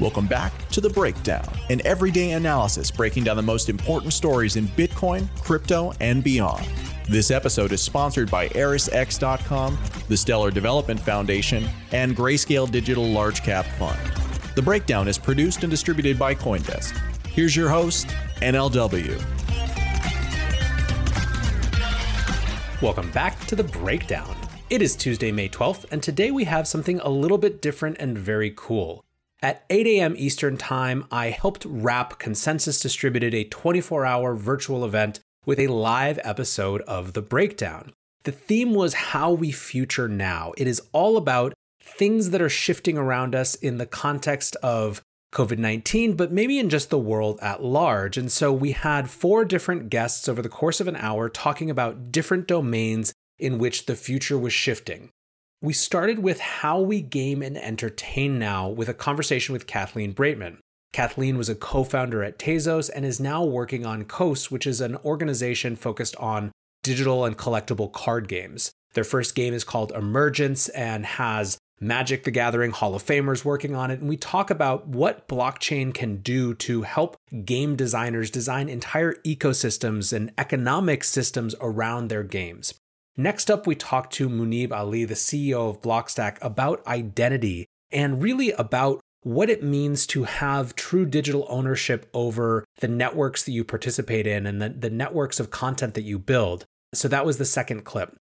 Welcome back to The Breakdown, an everyday analysis breaking down the most important stories in Bitcoin, crypto, and beyond. This episode is sponsored by ErisX.com, the Stellar Development Foundation, and Grayscale Digital Large Cap Fund. The Breakdown is produced and distributed by Coindesk. Here's your host, NLW. Welcome back to The Breakdown. It is Tuesday, May 12th, and today we have something a little bit different and very cool. At 8 a.m. Eastern Time, I helped wrap Consensus Distributed a 24 hour virtual event with a live episode of The Breakdown. The theme was how we future now. It is all about things that are shifting around us in the context of COVID 19, but maybe in just the world at large. And so we had four different guests over the course of an hour talking about different domains in which the future was shifting. We started with how we game and entertain now with a conversation with Kathleen Breitman. Kathleen was a co founder at Tezos and is now working on Coase, which is an organization focused on digital and collectible card games. Their first game is called Emergence and has Magic the Gathering Hall of Famers working on it. And we talk about what blockchain can do to help game designers design entire ecosystems and economic systems around their games. Next up, we talked to Muneeb Ali, the CEO of Blockstack, about identity and really about what it means to have true digital ownership over the networks that you participate in and the, the networks of content that you build. So that was the second clip.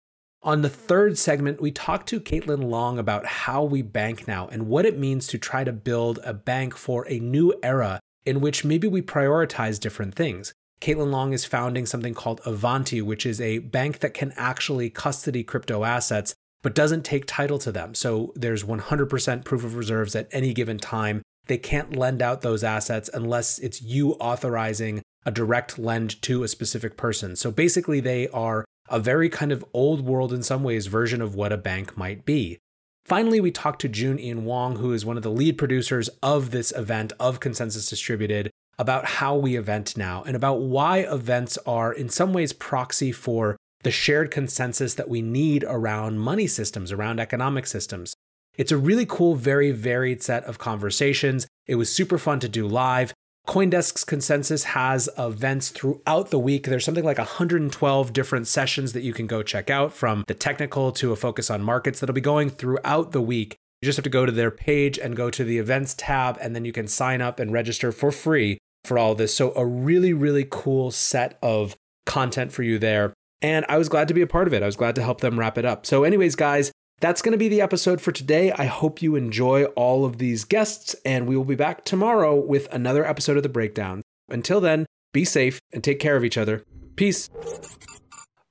On the third segment, we talked to Caitlin Long about how we bank now and what it means to try to build a bank for a new era in which maybe we prioritize different things. Caitlin Long is founding something called Avanti, which is a bank that can actually custody crypto assets but doesn't take title to them. So there's 100% proof of reserves at any given time. They can't lend out those assets unless it's you authorizing a direct lend to a specific person. So basically, they are a very kind of old world in some ways version of what a bank might be. Finally, we talked to Joon Ian Wong, who is one of the lead producers of this event of Consensus Distributed, about how we event now and about why events are in some ways proxy for the shared consensus that we need around money systems, around economic systems. It's a really cool, very varied set of conversations. It was super fun to do live. Coindesk's consensus has events throughout the week. There's something like 112 different sessions that you can go check out from the technical to a focus on markets that'll be going throughout the week. You just have to go to their page and go to the events tab, and then you can sign up and register for free for all this. So, a really, really cool set of content for you there. And I was glad to be a part of it. I was glad to help them wrap it up. So, anyways, guys, that's going to be the episode for today. I hope you enjoy all of these guests, and we will be back tomorrow with another episode of The Breakdown. Until then, be safe and take care of each other. Peace.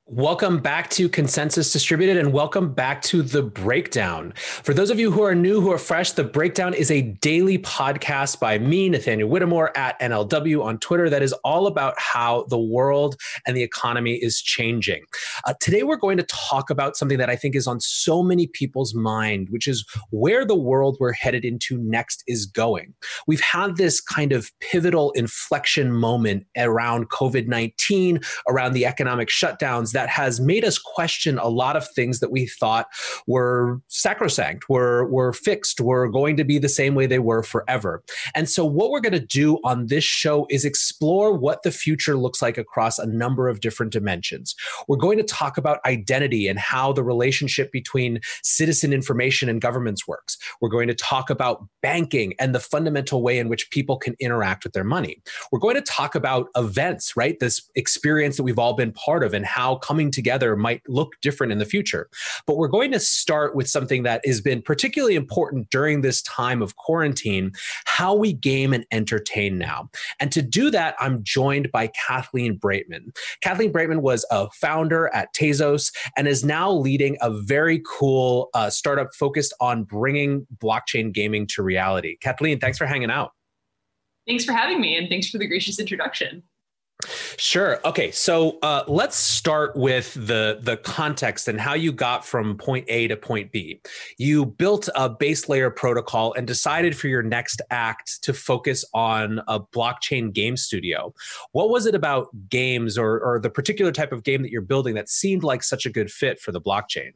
Welcome back to Consensus Distributed and welcome back to The Breakdown. For those of you who are new, who are fresh, The Breakdown is a daily podcast by me, Nathaniel Whittemore, at NLW on Twitter that is all about how the world and the economy is changing. Uh, today, we're going to talk about something that I think is on so many people's mind, which is where the world we're headed into next is going. We've had this kind of pivotal inflection moment around COVID 19, around the economic shutdowns that has made us question a lot of things that we thought were sacrosanct, were, were fixed, were going to be the same way they were forever. And so, what we're going to do on this show is explore what the future looks like across a number of different dimensions. We're going to talk about identity and how the relationship between citizen information and governments works. We're going to talk about banking and the fundamental way in which people can interact with their money. We're going to talk about events, right? This experience that we've all been part of and how coming together might look different in the future. But we're going to start with something that has been particularly important during this time of quarantine how we game and entertain now. And to do that, I'm joined by Kathleen Breitman. Kathleen Breitman was a founder at Tezos and is now leading a very cool uh, startup focused on bringing blockchain gaming to reality. Kathleen, thanks for hanging out. Thanks for having me, and thanks for the gracious introduction. Sure. Okay. So uh, let's start with the the context and how you got from point A to point B. You built a base layer protocol and decided for your next act to focus on a blockchain game studio. What was it about games or, or the particular type of game that you're building that seemed like such a good fit for the blockchain?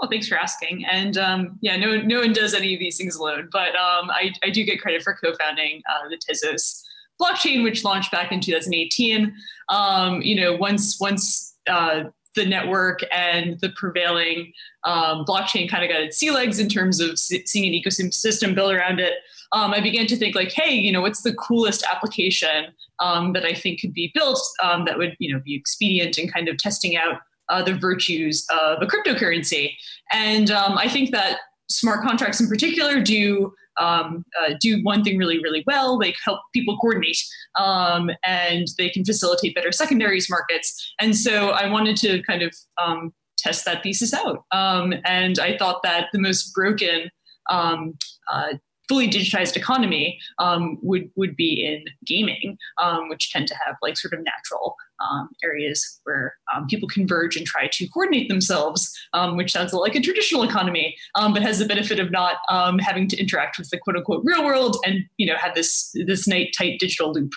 Well, thanks for asking. And um, yeah, no, no one does any of these things alone, but um, I, I do get credit for co-founding uh, the Tezos blockchain, which launched back in 2018. Um, you know, once once uh, the network and the prevailing um, blockchain kind of got its sea legs in terms of seeing an ecosystem built around it. Um, I began to think like, hey, you know, what's the coolest application um, that I think could be built um, that would, you know, be expedient in kind of testing out uh, the virtues of a cryptocurrency. And um, I think that smart contracts in particular do um, uh, do one thing really, really well. They help people coordinate um, and they can facilitate better secondaries markets. And so I wanted to kind of um, test that thesis out. Um, and I thought that the most broken um, uh, fully digitized economy um, would would be in gaming, um, which tend to have like sort of natural um, areas where um, people converge and try to coordinate themselves, um, which sounds like a traditional economy, um, but has the benefit of not having to interact with the quote unquote real world and you know have this this tight digital loop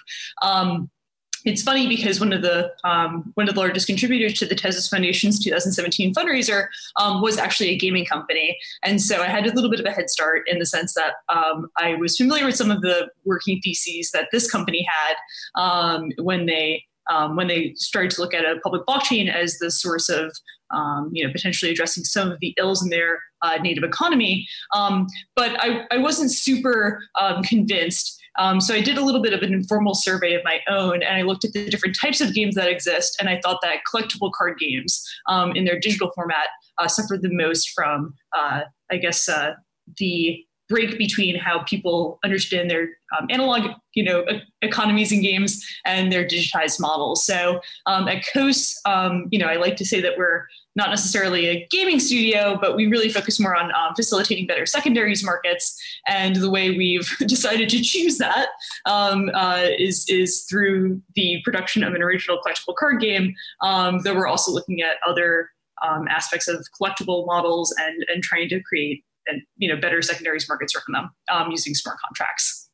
it's funny because one of the um, one of the largest contributors to the Tezos Foundation's 2017 fundraiser um, was actually a gaming company, and so I had a little bit of a head start in the sense that um, I was familiar with some of the working theses that this company had um, when they um, when they started to look at a public blockchain as the source of um, you know potentially addressing some of the ills in their uh, native economy. but I, I wasn't super convinced um, so I did a little bit of an informal survey of my own, and I looked at the different types of games that exist, and I thought that collectible card games um, in their digital format uh, suffered the most from, uh, I guess, uh, the break between how people understand their um, analog, you know, economies and games and their digitized models. So um, at Coase, um, you know, I like to say that we're not necessarily a gaming studio, but we really focus more on um, facilitating better secondaries markets. And the way we've decided to choose that um, uh, is is through the production of an original collectible card game. Um, though we're also looking at other aspects of collectible models and and trying to create and you know better secondaries markets around them um, using smart contracts.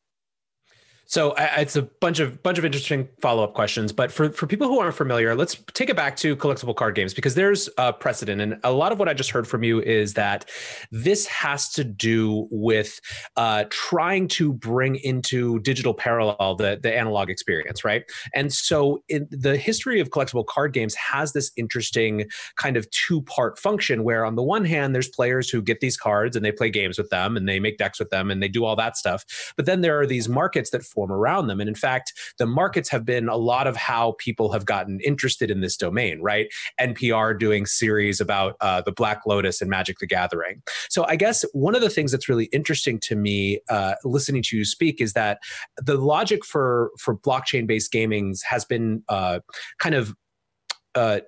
So it's a bunch of bunch of interesting follow up questions, but for for people who aren't familiar, let's take it back to collectible card games because there's a precedent, and a lot of what I just heard from you is that this has to do with uh, trying to bring into digital parallel the the analog experience, right? And so in the history of collectible card games has this interesting kind of two part function where on the one hand there's players who get these cards and they play games with them and they make decks with them and they do all that stuff, but then there are these markets that form around them. And in fact, the markets have been a lot of how people have gotten interested in this domain, right? NPR doing series about uh, the Black Lotus and Magic the Gathering. So I guess one of the things that's really interesting to me uh, listening to you speak is that the logic for for blockchain based gamings has been uh, kind of uh,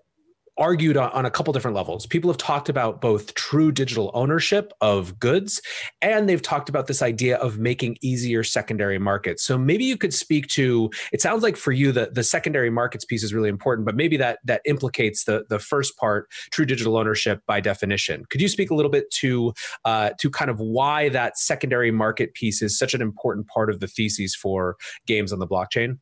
argued on, a couple different levels. People have talked about both true digital ownership of goods, and they've talked about this idea of making easier secondary markets. So maybe you could speak to. It sounds like for you the the secondary markets piece is really important, but maybe that that implicates the the first part, true digital ownership by definition. Could you speak a little bit to uh, to kind of why that secondary market piece is such an important part of the theses for games on the blockchain?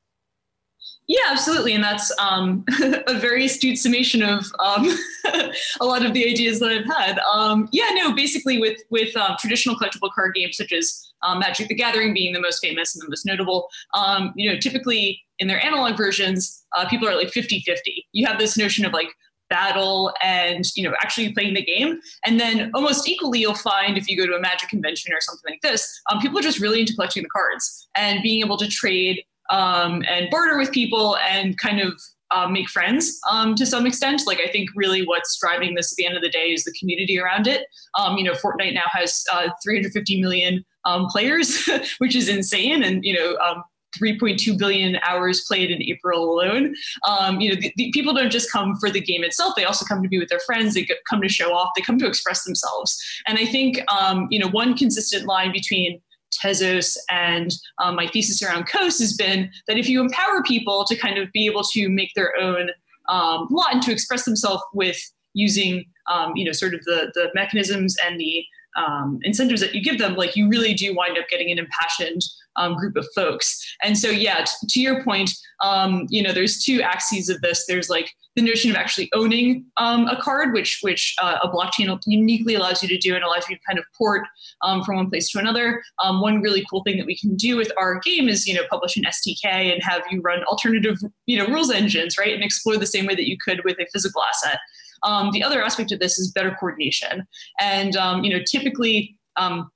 Yeah, absolutely, and that's um, a very astute summation of um, a lot of the ideas that I've had. Um, yeah, no, basically with with um, traditional collectible card games such as um, Magic: The Gathering being the most famous and the most notable, um, you know, typically in their analog versions, uh, people are like 50-50. You have this notion of like battle and you know actually playing the game and then almost equally you'll find if you go to a magic convention or something like this um, people are just really into collecting the cards and being able to trade um, and barter with people and kind of uh, make friends um, to some extent. Like I think really what's driving this at the end of the day is the community around it. Um, you know, Fortnite now has uh, 350 million um, players, which is insane, and you know. Um, 3.2 billion hours played in April alone. Um, you know, the, the people don't just come for the game itself; they also come to be with their friends. They come to show off. They come to express themselves. And I think, um, you know, one consistent line between Tezos and um, my thesis around Coase has been that if you empower people to kind of be able to make their own um, law and to express themselves with using, um, you know, sort of the, the mechanisms and the um, incentives that you give them, like you really do wind up getting an impassioned um, group of folks. And so, yeah, t- to your point, um, you know, there's two axes of this. There's like the notion of actually owning um, a card, which which uh, a blockchain uniquely allows you to do and allows you to kind of port um, from one place to another. Um, one really cool thing that we can do with our game is, you know, publish an SDK and have you run alternative, you know, rules engines, right, and explore the same way that you could with a physical asset. Um, the other aspect of this is better coordination, and you know, typically. Um,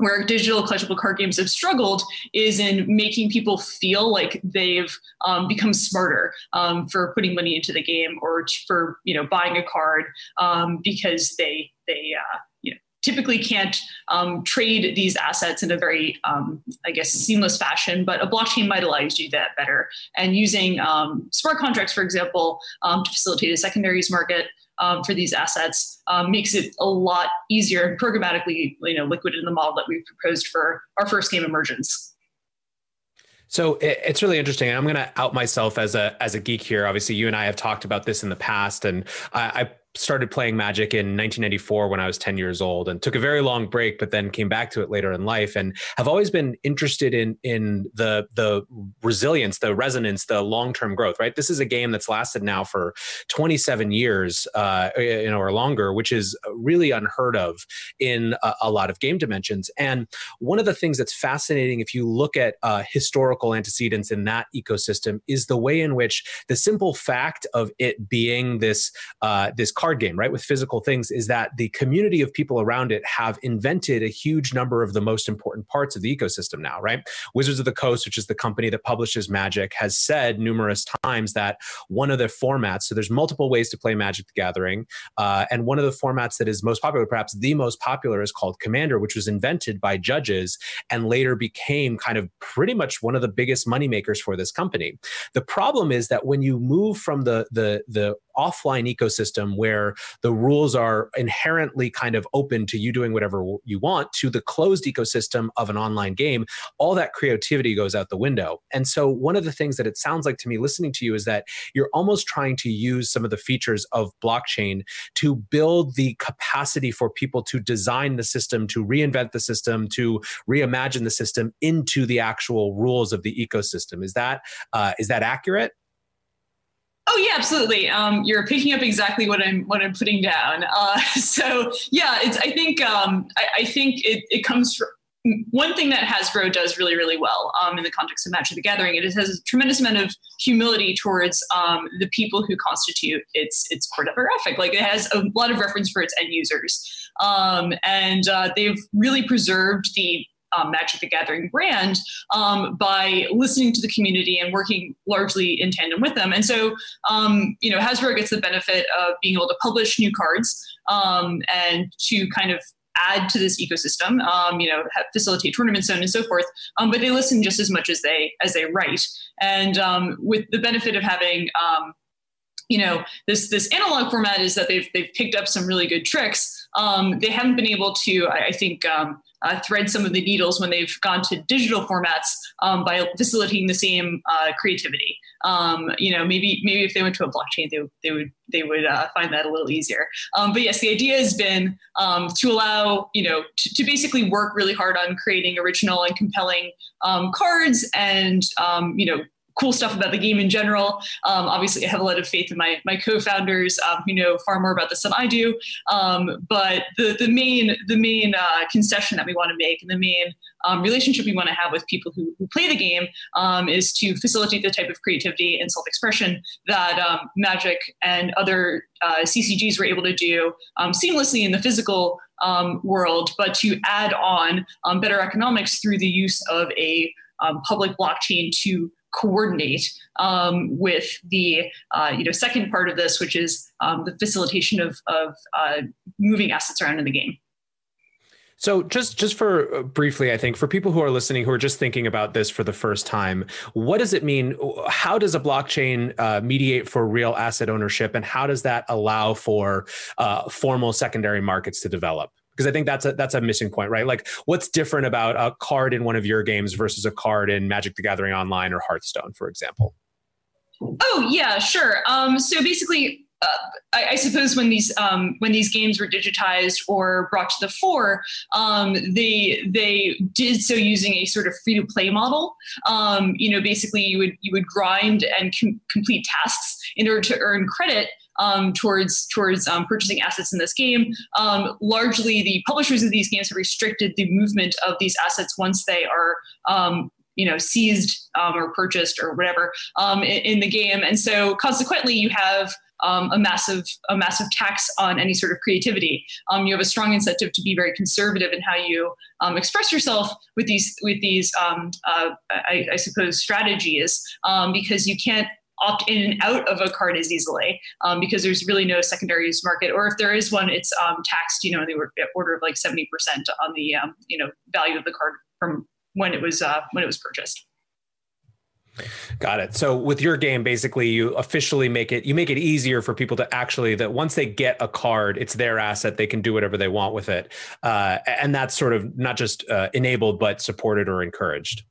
where digital collectible card games have struggled is in making people feel like they've um, become smarter um, for putting money into the game or for you know buying a card um, because they they uh, you know typically can't um, trade these assets in a very um, I guess seamless fashion, but a blockchain might allow you to do that better. And using um, smart contracts, for example, to facilitate a secondaries market um, for these assets um, makes it a lot easier and programmatically you know liquid in the model that we've proposed for our first game emergence. So it's really interesting. I'm going to out myself as a as a geek here. Obviously, you and I have talked about this in the past, and I, I started playing Magic in 1994 when I was 10 years old and took a very long break, but then came back to it later in life and have always been interested in in the the resilience, the resonance, the long term growth. Right, this is a game that's lasted now for 27 years, uh, you know, or longer, which is really unheard of in a, a, lot of game dimensions. And one of the things that's fascinating, if you look at uh, historical antecedents in that ecosystem, is the way in which the simple fact of it being this uh, this card game, right, with physical things, is that the community of people around it have invented a huge number of the most important parts of the ecosystem now, right? Wizards of the Coast, which is the company that publishes Magic, has said numerous times that one of the formats, so there's multiple ways to play Magic the Gathering, uh, and one of the formats that is most popular, perhaps the most popular, is called Commander, which was invented by judges and later became kind of pretty much one of the biggest moneymakers for this company. The problem is that when you move from the the the offline ecosystem where the rules are inherently kind of open to you doing whatever you want to the closed ecosystem of an online game, all that creativity goes out the window. And so, one of the things that it sounds like to me listening to you is that you're almost trying to use some of the features of blockchain to build the capacity for people to design the system, to reinvent the system, to reimagine the system into the actual rules of the ecosystem. Is that uh, is that accurate? Oh yeah, absolutely. Um, you're picking up exactly what I'm what I'm putting down. Uh, so yeah, it's. I think um, I, I, think it, it comes from one thing that Hasbro does really really well um, in the context of Magic the Gathering. It has a tremendous amount of humility towards um, the people who constitute its its core demographic. Like it has a lot of reference for its end users, um, and uh, they've really preserved the um, Magic the Gathering brand um, by listening to the community and working largely in tandem with them. And so, um, you know, Hasbro gets the benefit of being able to publish new cards um, and to kind of add to this ecosystem, um, you know, facilitate tournaments, so on and so forth. Um, but they listen just as much as they as they write. And with the benefit of having you know this this analog format is that they've they've picked up some really good tricks. Um, they haven't been able to, I, I think, um, uh, thread some of the needles when they've gone to digital formats um, by facilitating the same uh, creativity. Um, you know, maybe maybe if they went to a blockchain, they, they would they would uh, find that a little easier. Um, but yes, the idea has been um, to allow you know to, to, basically work really hard on creating original and compelling um, cards and you know cool stuff about the game in general. Um, obviously, I have a lot of faith in my my co-founders um, who know far more about this than I do. Um, but the the main the main uh, concession that we want to make and the main um, relationship we want to have with people who, who play the game um, is to facilitate the type of creativity and self-expression that um, Magic and other uh, CCGs were able to do seamlessly in the physical world, but to add on better economics through the use of a public blockchain to coordinate um, with the uh, you know second part of this, which is um, the facilitation of, of uh, moving assets around in the game. So just just for uh, briefly, I think for people who are listening who are just thinking about this for the first time, what does it mean? How does a blockchain uh, mediate for real asset ownership, and how does that allow for uh, formal secondary markets to develop? Because I think that's a that's a missing point, right? Like, what's different about a card in one of your games versus a card in Magic: The Gathering Online or Hearthstone, for example? Oh yeah, sure. Um, so basically, uh, I, I, suppose when these um, when these games were digitized or brought to the fore, um, they they did so using a sort of free to play model. Um, you know, basically you would you would grind and com- complete tasks in order to earn credit um, towards towards um, purchasing assets in this game. Um, largely, the publishers of these games have restricted the movement of these assets once they are um, you know seized um, or purchased or whatever um, in, in, the game, and so consequently, you have um, a massive a massive tax on any sort of creativity. Um, you have a strong incentive to be very conservative in how you um, express yourself with these with these uh, I, I, suppose strategies because you can't opt in and out of a card as easily um, because there's really no secondary use market, or if there is one, it's um, taxed, you know, in the order of like 70% on the, um, you know, value of the card from when it was uh, when it was purchased. Got it. So with your game, basically, you officially make it you make it easier for people to actually that once they get a card, it's their asset. They can do whatever they want with it, uh, and that's sort of not just uh, enabled but supported or encouraged.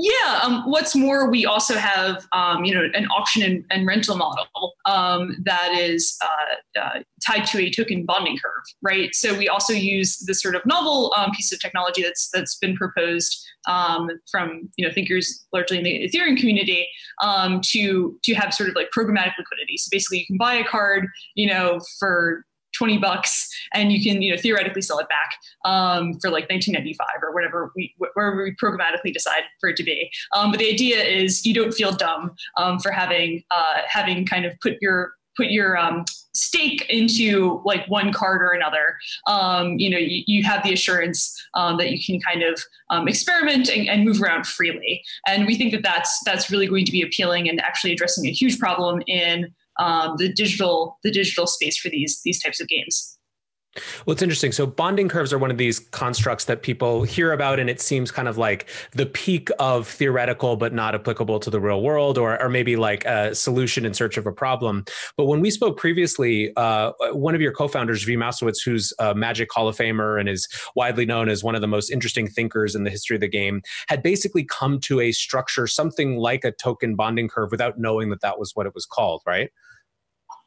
Yeah. Um, what's more, we also have um, you know an auction and, and rental model um, that is uh, uh, tied to a token bonding curve, right? So we also use this sort of novel um, piece of technology that's that's been proposed um, from you know thinkers largely in the Ethereum community um, to to have sort of like programmatic liquidity. So basically, you can buy a card, you know, for 20 bucks and you can you know theoretically sell it back um, for like 1995 or whatever we wherever we programmatically decide for it to be. Um, but the idea is you don't feel dumb um, for having uh, having kind of put your put your um, stake into like one card or another. Um, you know you, you, have the assurance um, that you can kind of experiment and, and, move around freely. And we think that that's that's really going to be appealing and actually addressing a huge problem in um, the digital the digital space for these these types of games. Well, it's interesting. So, bonding curves are one of these constructs that people hear about, and it seems kind of like the peak of theoretical but not applicable to the real world, or, or maybe like a solution in search of a problem. But when we spoke previously, uh, one of your co founders, Zvi Mowshowitz, who's a Magic Hall of Famer and is widely known as one of the most interesting thinkers in the history of the game, had basically come to a structure, something like a token bonding curve, without knowing that that was what it was called, right?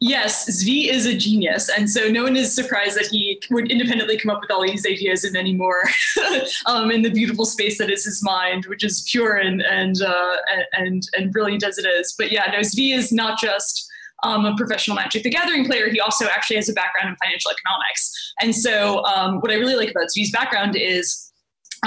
Yes, Zvi is a genius. And so no one is surprised that he would independently come up with all these ideas and many more um, in the beautiful space that is his mind, which is pure and, and, uh, and, and brilliant as it is. But yeah, no, Zvi is not just um, a professional Magic the Gathering player, he also actually has a background in financial economics. And so um, what I really like about Zvi's background is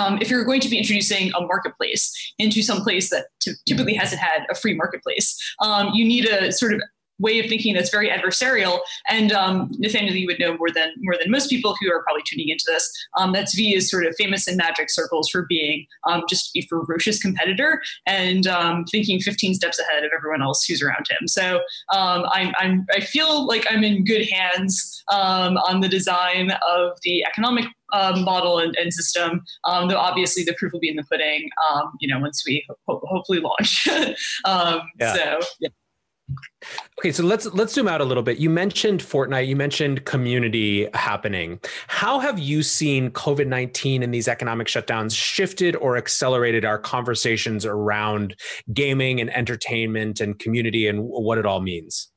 um, if you're going to be introducing a marketplace into some place that t- typically hasn't had a free marketplace, um, you need a sort of way of thinking that's very adversarial. And um, Nathaniel, you would know more than more than most people who are probably tuning into this. Um, that Zvi is sort of famous in magic circles for being um, just a ferocious competitor and um, thinking 15 steps ahead of everyone else who's around him. So um, I'm, I'm, I feel like I'm in good hands um, on the design of the economic um, model and, and system. Um, though obviously the proof will be in the pudding. Um, you know, once we ho- hopefully launch. yeah. So yeah. Okay, so let's let's zoom out a little bit. You mentioned Fortnite, you mentioned community happening. How have you seen COVID-19 and these economic shutdowns shifted or accelerated our conversations around gaming and entertainment and community and what it all means?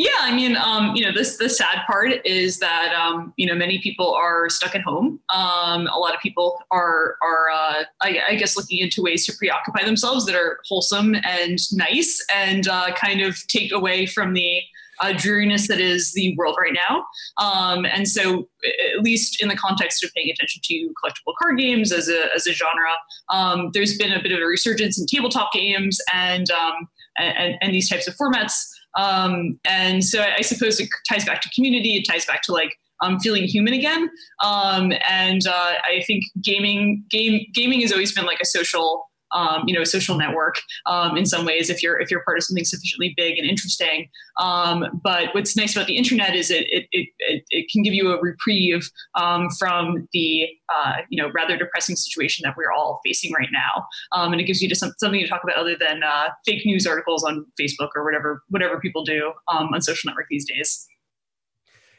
Yeah, I mean, um, you know, this the sad part is that um, you know many people are stuck at home. Um, a lot of people are are uh, I, I, guess looking into ways to preoccupy themselves that are wholesome and nice and uh, kind of take away from the uh, dreariness that is the world right now. Um, and so, at least in the context of paying attention to collectible card games as a as a genre, um, there's been a bit of a resurgence in tabletop games and um, and, and these types of formats. Um, and so I, suppose it ties back to community. It ties back to like um, feeling human again. Um, and uh, I think gaming game gaming has always been like a social um, you know, social network um, in some ways if you're if you're part of something sufficiently big and interesting. Um, but what's nice about the internet is it it, it, it can give you a reprieve um, from the uh, you know rather depressing situation that we're all facing right now, um, and it gives you just some, something to talk about other than uh, fake news articles on Facebook or whatever whatever people do um, on social network these days.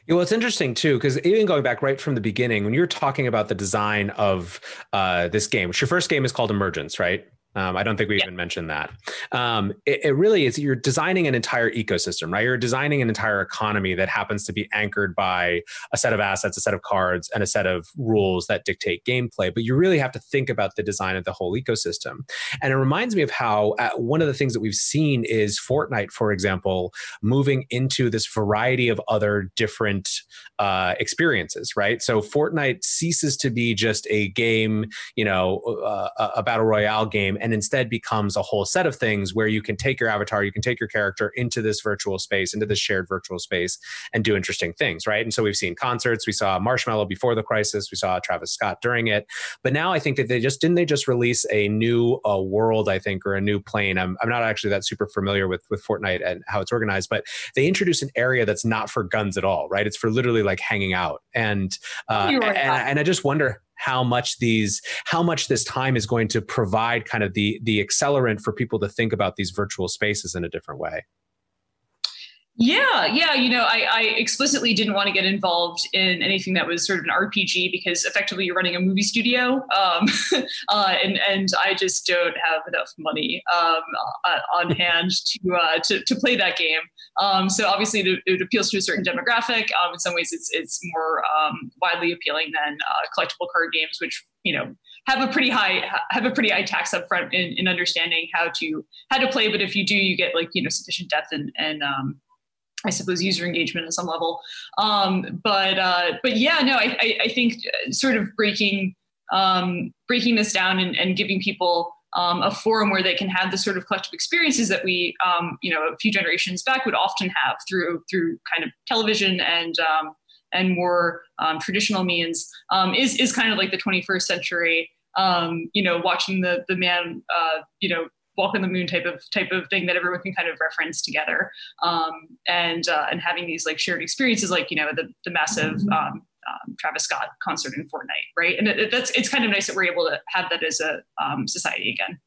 Well, it's interesting too, because even going back right from the beginning, when you're talking about the design of uh, this game, which your first game is called Emergence, right? Um, I don't think we yeah. even mentioned that. Um, it, it, really is. You're designing an entire ecosystem, right? You're designing an entire economy that happens to be anchored by a set of assets, a set of cards, and a set of rules that dictate gameplay. But you really have to think about the design of the whole ecosystem. And it reminds me of how uh, one of the things that we've seen is Fortnite, for example, moving into this variety of other different uh, experiences, right? So Fortnite ceases to be just a game, you know, uh, a battle royale game and instead becomes a whole set of things where you can take your avatar, you can take your character into this virtual space, into this shared virtual space, and do interesting things, right? And so we've seen concerts, we saw Marshmello before the crisis, we saw Travis Scott during it, but now I think that they just didn't they just release a new uh, world, I think, or a new plane. I'm, I'm not actually that super familiar with with Fortnite and how it's organized, but they introduced an area that's not for guns at all, right? It's for literally like hanging out, and uh, and, and I just wonder how much these how much this time is going to provide kind of the the accelerant for people to think about these virtual spaces in a different way yeah, yeah. You know, I, I, explicitly didn't want to get involved in anything that was sort of an RPG because effectively you're running a movie studio, um, uh, and and I just don't have enough money um, uh, on hand to, uh, to to play that game. Um, so obviously it, it, appeals to a certain demographic. Um, in some ways, it's it's more um, widely appealing than uh, collectible card games, which you know have a pretty high have a pretty high tax up front in, in understanding how to how to play. But if you do, you get like you know sufficient depth and and um, I suppose user engagement at some level. Um, but uh, but yeah, no, I, I, I think uh, sort of breaking um, breaking this down and, and giving people um, a forum where they can have the sort of collective experiences that we um, you know a few generations back would often have through through kind of television and um, and more um, traditional means is is kind of like the 21st century. you know, watching the the man uh, you know walk on the moon type of type of thing that everyone can kind of reference together. Um, and uh, and having these like shared experiences like you know the, the massive um, um, Travis Scott concert in Fortnite right? And it, that's it's kind of nice that we're able to have that as a um, society again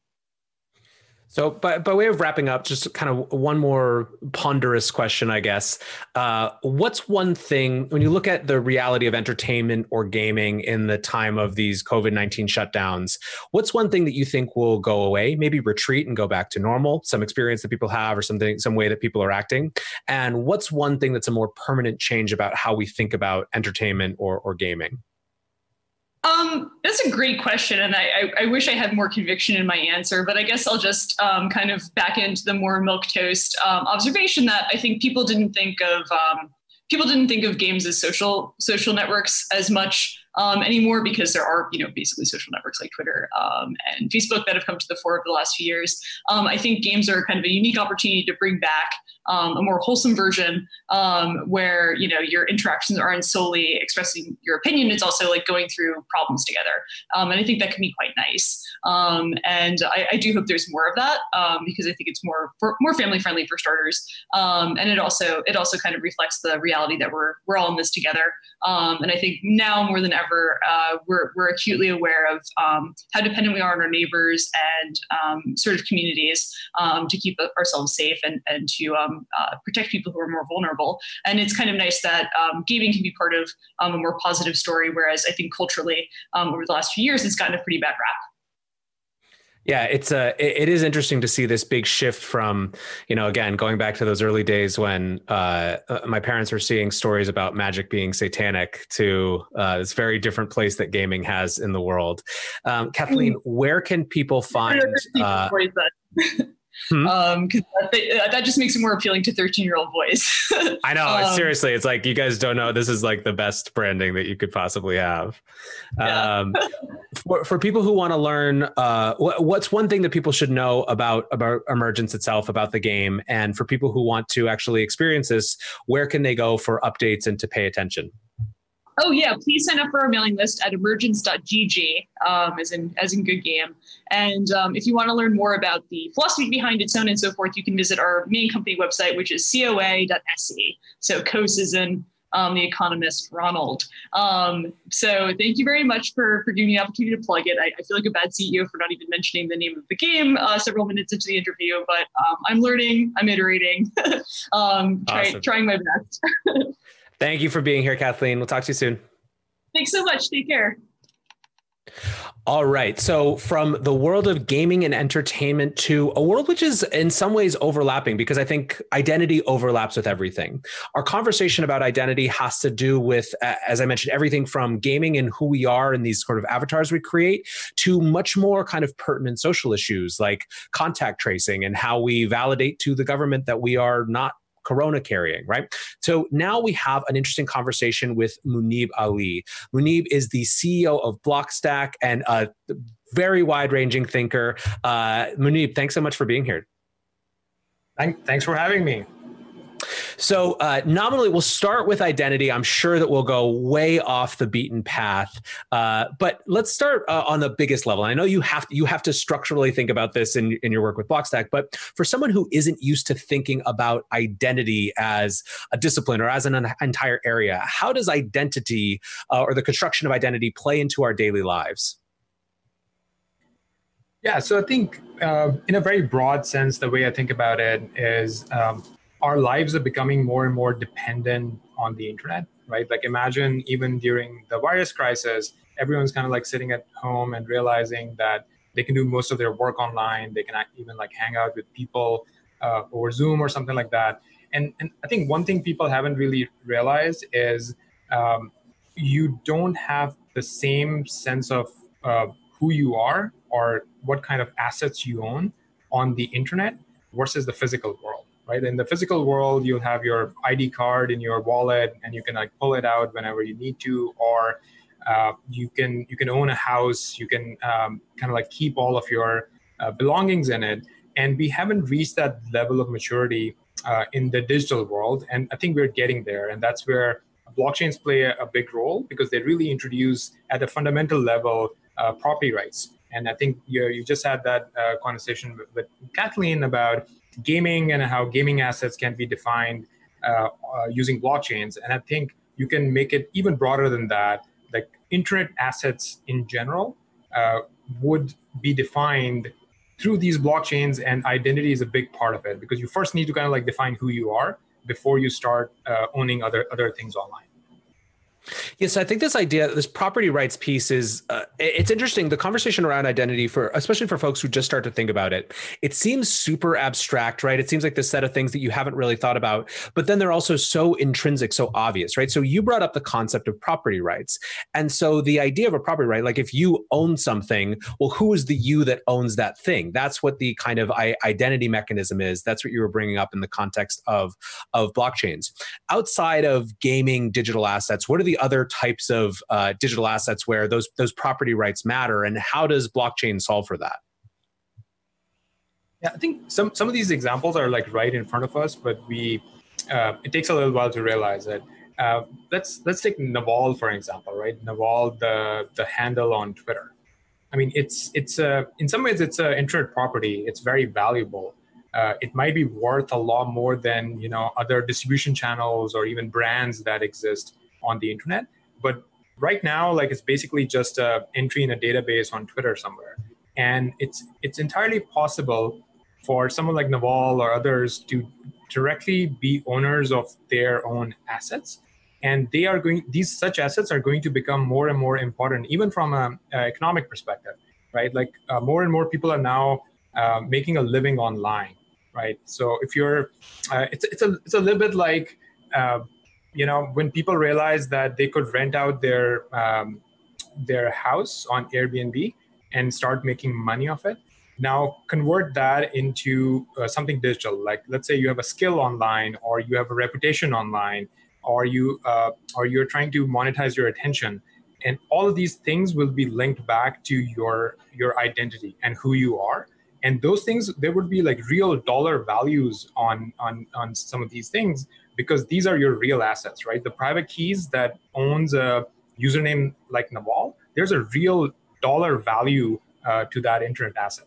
so, by, by way of wrapping up, just kind of one more ponderous question, I guess. Uh, what's one thing, when you look at the reality of entertainment or gaming in the time of these COVID 19 shutdowns, what's one thing that you think will go away, maybe retreat and go back to normal, some experience that people have or something, some way that people are acting? And what's one thing that's a more permanent change about how we think about entertainment or, or gaming? Um, that's a great question, and I, I, I, wish I had more conviction in my answer. But I guess I'll just um, kind of back into the more milquetoast um, observation that I think people didn't think of um, people didn't think of games as social social networks as much um, anymore because there are you know basically social networks like Twitter um, and Facebook that have come to the fore over the last few years. I think games are kind of a unique opportunity to bring back um, a more wholesome version um, where you know your interactions aren't solely expressing your opinion. It's also like going through problems together. Um, and i think that can be quite nice um, and I, I, do hope there's more of that um, because i think it's more for, more family friendly for starters um, and it also it also kind of reflects the reality that we're we're all in this together and i think now more than ever uh, we're, we're acutely aware of how dependent we are on our neighbors and sort of communities to keep ourselves safe and, and to um, uh, protect people who are more vulnerable. And it's kind of nice that um, gaming can be part of um, a more positive story, whereas I think culturally um, over the last few years, it's gotten a pretty bad rap. Yeah, it's a uh, it is interesting to see this big shift from you know again going back to those early days when uh, uh my parents were seeing stories about magic being satanic to uh, this very different place that gaming has in the world. Um, Kathleen, mm. where can people find? Uh, Hmm? Um, cause that, that, just makes it more appealing to 13 year old boys. I know. Um, seriously, it's like you guys don't know. This is like the best branding that you could possibly have. Yeah. Um, for, for people who want to learn, uh, what, what's one thing that people should know about about Emergence itself, about the game, and for people who want to actually experience this, where can they go for updates and to pay attention? Oh yeah, please sign up for our mailing list at emergence.gg, um, as in as in good game. And um, if you want to learn more about the philosophy behind it, so on and so forth, you can visit our main company website, which is coa.se. So Coase is in um, the economist Ronald. Um, so thank you very much for, for giving me the opportunity to plug it. I, I, feel like a bad CEO for not even mentioning the name of the game uh, several minutes into the interview, but um, I'm learning, I'm iterating, um, try, awesome. trying my best. Thank you for being here, Kathleen. We'll talk to you soon. Thanks so much. Take care. All right. So, from the world of gaming and entertainment to a world which is in some ways overlapping, because I think identity overlaps with everything. Our conversation about identity has to do with, as I mentioned, everything from gaming and who we are and these sort of avatars we create to much more kind of pertinent social issues like contact tracing and how we validate to the government that we are not corona carrying, right? So now we have an interesting conversation with Muneeb Ali. Muneeb is the CEO of Blockstack and a very wide ranging thinker. Uh, Muneeb, thanks so much for being here. Thanks for having me. So, uh, nominally, we'll start with identity. I'm sure that we'll go way off the beaten path, uh, but let's start uh, on the biggest level. And I know you have to, you have to structurally think about this in, in your work with Blockstack, but for someone who isn't used to thinking about identity as a discipline or as an entire area, how does identity uh, or the construction of identity play into our daily lives? Yeah, so I think uh, in a very broad sense, the way I think about it is um, our lives are becoming more and more dependent on the internet, right? Like imagine even during the virus crisis, everyone's kind of like sitting at home and realizing that they can do most of their work online. They can even like hang out with people uh, over Zoom or something like that. And, and I think one thing people haven't really realized is um, you don't have the same sense of uh, who you are or what kind of assets you own on the internet versus the physical world right? In the physical world, you'll have your ID card in your wallet, and you can like pull it out whenever you need to, or uh, you can you can own a house. You can um, kind of like keep all of your uh, belongings in it. And we haven't reached that level of maturity uh, in the digital world, and I think we're getting there. And that's where blockchains play a, big role because they really introduce at a fundamental level uh, property rights. And I think you, you just had that uh, conversation with, with Kathleen about gaming and how gaming assets can be defined uh, uh, using blockchains. And I think you can make it even broader than that. Like internet assets in general uh, would be defined through these blockchains, and identity is a big part of it because you first need to kind of like define who you are before you start uh, owning other other things online. Yes, I think this idea, this property rights piece is, uh, it's interesting. The conversation around identity for, especially for folks who just start to think about it, it seems super abstract, right? It seems like this set of things that you haven't really thought about, but then they're also so intrinsic, so obvious, right? So you brought up the concept of property rights. And so the idea of a property right, like if you own something, well, who is the you that owns that thing? That's what the kind of identity mechanism is. That's what you were bringing up in the context of, of blockchains. Outside of gaming digital assets, what are the other types of uh, digital assets where those those property rights matter, and how does blockchain solve for that? Yeah, I think some some of these examples are like right in front of us, but we uh, it takes a little while to realize it. Uh, let's let's take Naval for example, right? Naval, the the handle on Twitter. I mean, it's it's a in some ways it's an internet property. It's very valuable. Uh, it might be worth a lot more than you know other distribution channels or even brands that exist on the internet. But right now, like it's basically just a entry in a database on Twitter somewhere. And it's it's entirely possible for someone like Naval or others to directly be owners of their own assets. And they are going; these such assets are going to become more and more important, even from an economic perspective, right? Like uh, more and more people are now uh, making a living online, right? So if you're, uh, it's it's a it's a little bit like uh, you know when people realized that they could rent out their um, their house on Airbnb and start making money off it. Now convert that into uh, something digital. Like let's say you have a skill online, or you have a reputation online, or you uh, or you're trying to monetize your attention, and all of these things will be linked back to your your identity and who you are. And those things, there would be like real dollar values on on on some of these things because these are your real assets, right? The private keys that owns a username like Naval, there's a real dollar value uh, to that internet asset.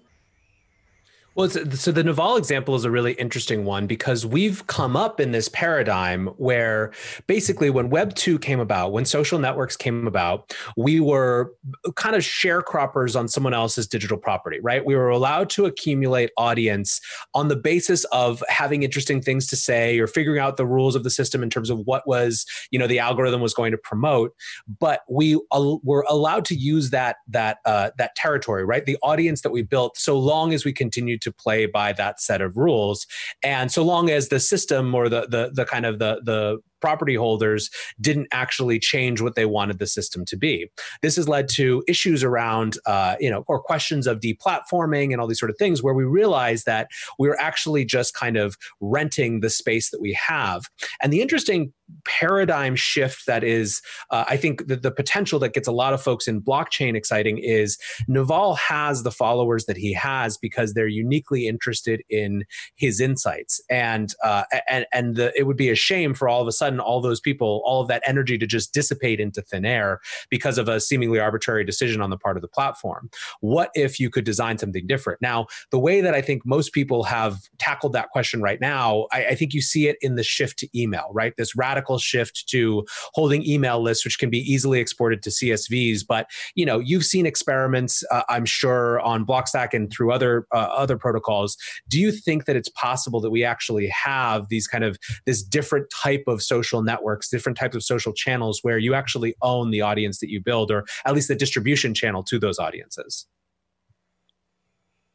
Well, so the Naval example is a really interesting one because we've come up in this paradigm where basically when Web 2 came about, when social networks came about, we were kind of sharecroppers on someone else's digital property, right? We were allowed to accumulate audience on the basis of having interesting things to say or figuring out the rules of the system in terms of what was, you know, the algorithm was going to promote. But we were allowed to use that that uh, that territory, right? The audience that we built, so long as we continue to to play by that set of rules. And so long as the system or the the the kind of the the property holders didn't actually change what they wanted the system to be. This has led to issues around, uh, you know, or questions of deplatforming and all these sort of things where we realize that we're actually just kind of renting the space that we have. And the interesting paradigm shift that is, uh, I think, the, the potential that gets a lot of folks in blockchain exciting is Naval has the followers that he has because they're uniquely interested in his insights, and uh, and and the, it would be a shame for all of a sudden sudden all those people, all of that energy to just dissipate into thin air because of a seemingly arbitrary decision on the part of the platform. What if you could design something different? Now, the way that I think most people have tackled that question right now, I, I think you see it in the shift to email, right? This radical shift to holding email lists, which can be easily exported to CSVs. But you know, you've seen experiments, uh, I'm sure, on Blockstack and through other uh, other protocols. Do you think that it's possible that we actually have these kind of this different type of social social networks, different types of social channels where you actually own the audience that you build, or at least the distribution channel to those audiences.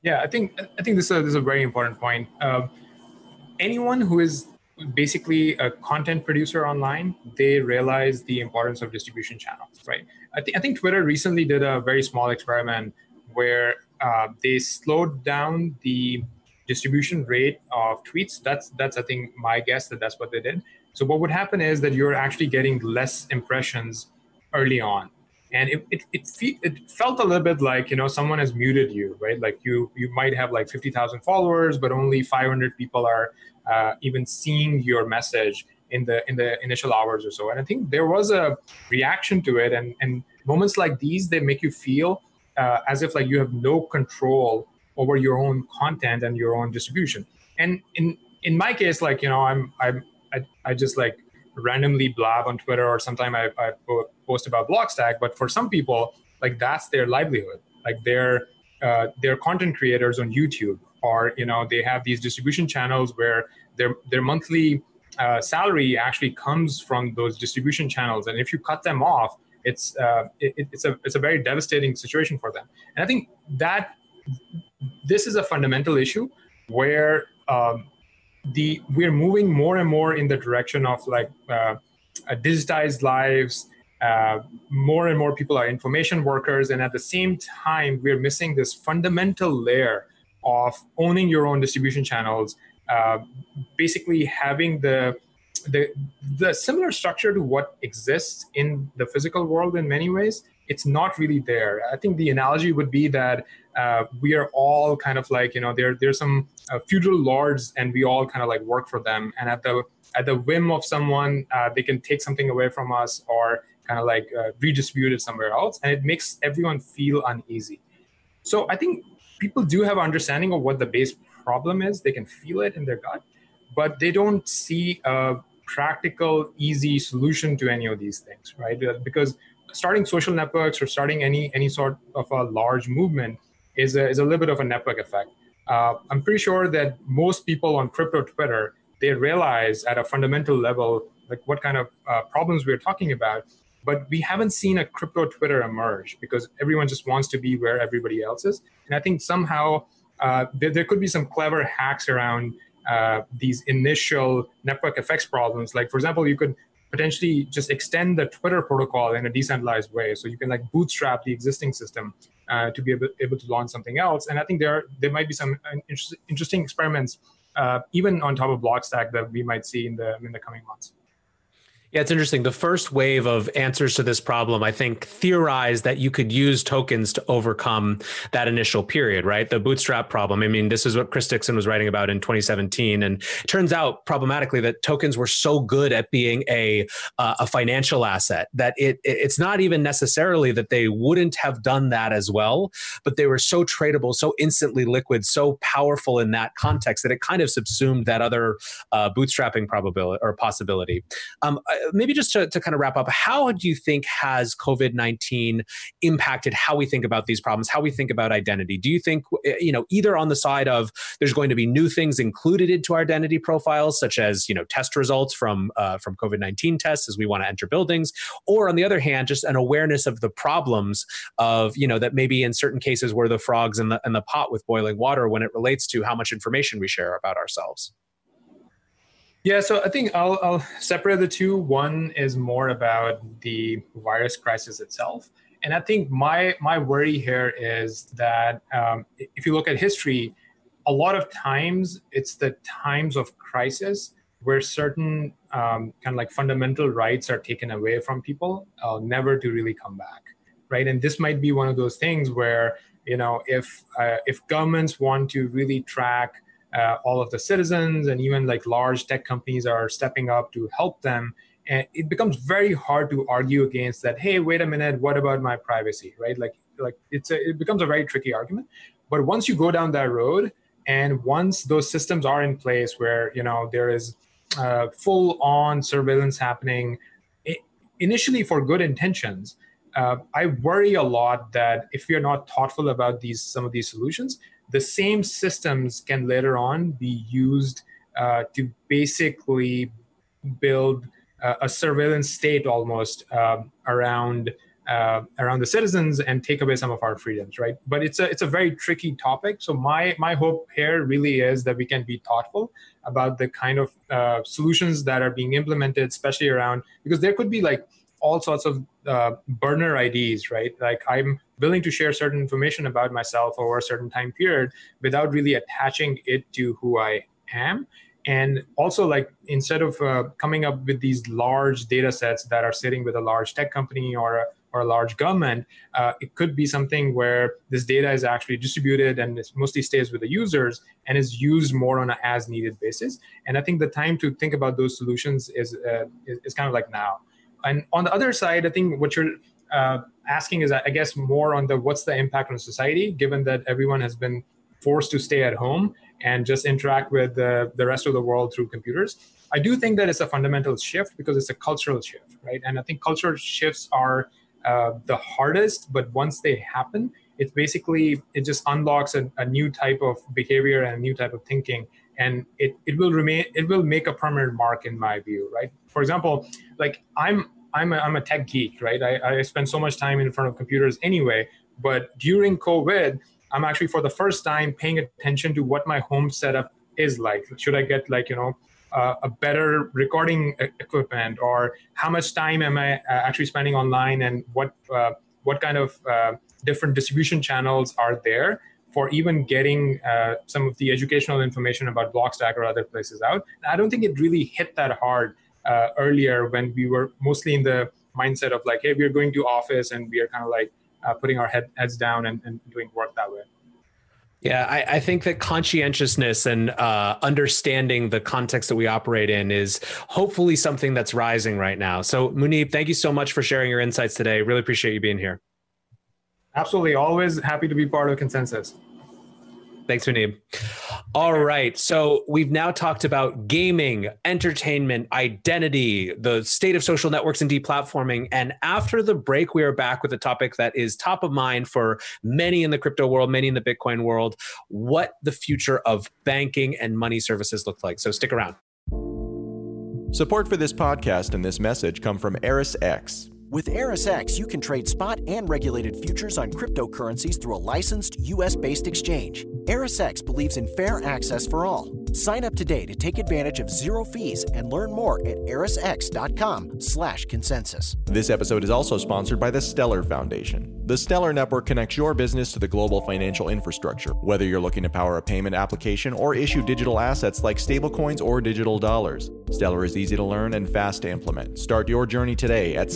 Yeah, I think I think this is a, this is a very important point. Uh, anyone who is basically a content producer online, they realize the importance of distribution channels, right? I, th- I think Twitter recently did a very small experiment where uh, they slowed down the distribution rate of tweets. That's that's I think my guess that that's what they did. So what would happen is that you're actually getting less impressions early on. And it, it, it, fe- it felt a little bit like, you know, someone has muted you, right? Like you, you might have like 50,000 followers, but only 500 people are uh, even seeing your message in the, in the initial hours or so. And I think there was a reaction to it. And, and moments like these, they make you feel uh, as if like you have no control over your own content and your own distribution. And in, in my case, like, you know, I'm, I'm, I, just like randomly blab on Twitter or sometimes I, I post about Blockstack. But for some people, like that's their livelihood. Like they're uh, they're content creators on YouTube, or you know they have these distribution channels where their their monthly uh, salary actually comes from those distribution channels, and if you cut them off, it's uh, it, it's a it's a very devastating situation for them. And I think that this is a fundamental issue where um, the we're moving more and more in the direction of like uh, digitized lives uh, more and more people are information workers and at the same time we're missing this fundamental layer of owning your own distribution channels uh, basically having the the the similar structure to what exists in the physical world in many ways it's not really there. I think the analogy would be that uh, we are all kind of like you know there there's some uh, feudal lords and we all kind of like work for them and at the at the whim of someone uh, they can take something away from us or kind of like uh, redistribute it somewhere else and it makes everyone feel uneasy. So I think people do have understanding of what the base problem is. They can feel it in their gut, but they don't see a practical, easy solution to any of these things, right? Because starting social networks or starting any any sort of a large movement is a, is a little bit of a network effect. Uh, I'm pretty sure that most people on crypto Twitter they realize at a fundamental level like what kind of uh, problems we're talking about, but we haven't seen a crypto Twitter emerge because everyone just wants to be where everybody else is. And I think somehow uh, there, there, could be some clever hacks around uh, these initial network effects problems. Like for example, you could potentially just extend the Twitter protocol in a decentralized way. So you can like bootstrap the existing system uh, to be able, able to launch something else. And I think there there might be some uh, inter- interesting experiments uh, even on top of Blockstack that we might see in the in the coming months. Yeah, it's interesting. The first wave of answers to this problem, I think, theorized that you could use tokens to overcome that initial period, right? The bootstrap problem. I mean, this is what Chris Dixon was writing about in 2017, and it turns out problematically that tokens were so good at being a uh, a financial asset that it it's not even necessarily that they wouldn't have done that as well, but they were so tradable, so instantly liquid, so powerful in that context that it kind of subsumed that other uh, bootstrapping probability or possibility. Um, maybe just to, to kind of wrap up, how do you think has COVID 19 impacted how we think about these problems, how we think about identity? Do you think, eh, you know, either on the side of there's going to be new things included into our identity profiles, such as, you know, test results from, uh, from COVID 19 tests as we want to enter buildings, or on the other hand, just an awareness of the problems of, you know, that maybe in certain cases we're the frogs in the, in the pot with boiling water when it relates to how much information we share about ourselves? Yeah, so I think I'll, I'll separate the two. One is more about the virus crisis itself, and I think my my worry here is that um, if you look at history, a lot of times it's the times of crisis where certain um, kind of like fundamental rights are taken away from people, uh, never to really come back, right? And this might be one of those things where you know if uh, if governments want to really track uh, all of the citizens and even like large tech companies are stepping up to help them. And it becomes very hard to argue against that hey wait a minute what about my privacy? Right? Like like it's a, it becomes a very tricky argument. But once you go down that road and once those systems are in place where you know there is uh, full on surveillance happening it, initially for good intentions uh, i worry a lot that if we are not thoughtful about these some of these solutions the same systems can later on be used uh, to basically build uh, a surveillance state almost um, around uh, around the citizens and take away some of our freedoms, right? But it's a it's a very tricky topic. So my my hope here really is that we can be thoughtful about the kind of uh, solutions that are being implemented, especially around because there could be like all sorts of uh, burner IDs, right? Like I'm willing to share certain information about myself over a certain time period without really attaching it to who I am. And also, like instead of uh, coming up with these large data sets that are sitting with a large tech company or a, or a large government, uh, it could be something where this data is actually distributed and it mostly stays with the users and is used more on an as needed basis. And I think the time to think about those solutions is, uh, is, is kind of like now. And on the other side, I think what you're uh, asking is, I guess, more on the what's the impact on society, given that everyone has been forced to stay at home and just interact with the, the rest of the world through computers. I do think that it's a fundamental shift because it's a cultural shift, right? And I think cultural shifts are uh, the hardest, but once they happen, it's basically it just unlocks a, a, new type of behavior and a new type of thinking and it, it will remain it will make a permanent mark in my view right for example like i'm i'm a, I'm a tech geek right I, I spend so much time in front of computers anyway but during covid i'm actually for the first time paying attention to what my home setup is like should i get like you know uh, a better recording equipment or how much time am i uh, actually spending online and what uh, what kind of uh, different distribution channels are there for even getting uh, some of the educational information about Blockstack or other places out. I don't think it really hit that hard uh, earlier when we were mostly in the mindset of like, hey, we're going to office and we are kind of like uh, putting our head, heads down and, and, doing work that way. Yeah, I, I, think that conscientiousness and uh, understanding the context that we operate in is hopefully something that's rising right now. So, Muneeb, thank you so much for sharing your insights today. Really appreciate you being here. Absolutely. Always happy to be part of consensus. Thanks, Muneeb. All right. So we've now talked about gaming, entertainment, identity, the state of social networks and deplatforming. And after the break, we are back with a topic that is top of mind for many in the crypto world, many in the Bitcoin world what the future of banking and money services look like. So stick around. Support for this podcast and this message come from ErisX. With ErisX, you can trade spot and regulated futures on cryptocurrencies through a licensed US based exchange. ErisX believes in fair access for all. Sign up today to take advantage of zero fees and learn more at erisx.com/consensus. This episode is also sponsored by the Stellar Foundation. The Stellar Network connects your business to the global financial infrastructure. Whether you're looking to power a payment application or issue digital assets like stablecoins or digital dollars, Stellar is easy to learn and fast to implement. Start your journey today at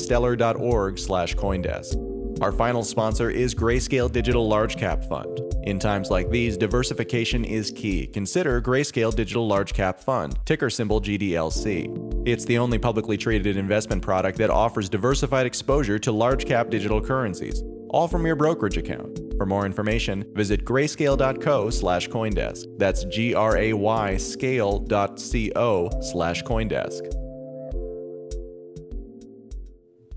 stellar.org/coindesk. Our final sponsor is Grayscale Digital Large Cap Fund. In times like these, diversification is key. Consider Grayscale Digital Large Cap Fund, ticker symbol GDLC. It's the only publicly traded investment product that offers diversified exposure to large cap digital currencies, all from your brokerage account. For more information, visit grayscale.co slash Coindesk. That's G R A Y scale.co slash Coindesk.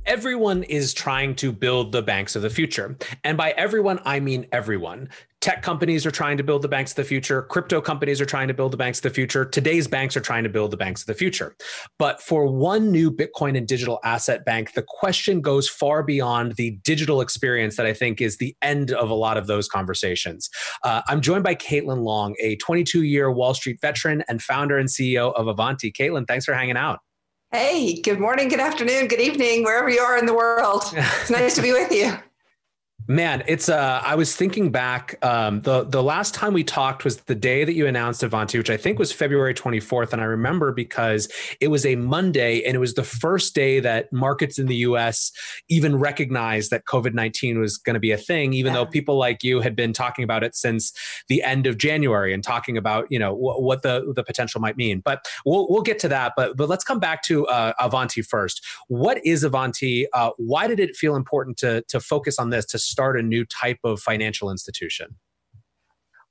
Everyone is trying to build the banks of the future. And by everyone, I mean everyone. Tech companies are trying to build the banks of the future. Crypto companies are trying to build the banks of the future. Today's banks are trying to build the banks of the future. But for one new Bitcoin and digital asset bank, the question goes far beyond the digital experience that I think is the end of a lot of those conversations. Uh, I'm joined by Caitlin Long, a 22 year Wall Street veteran and founder and CEO of Avanti. Caitlin, thanks for hanging out. Hey, good morning, good afternoon, good evening, wherever you are in the world. It's nice to be with you. Man, it's uh I was thinking back um the the last time we talked was the day that you announced Avanti, which I think was February 24th and I remember because it was a Monday and it was the first day that markets in the US even recognized that COVID-19 was going to be a thing even yeah. though people like you had been talking about it since the end of January and talking about, you know, w- what the the potential might mean. But we'll we'll get to that, but but let's come back to uh, Avanti first. What is Avanti? Uh, why did it feel important to to focus on this to start a new type of financial institution?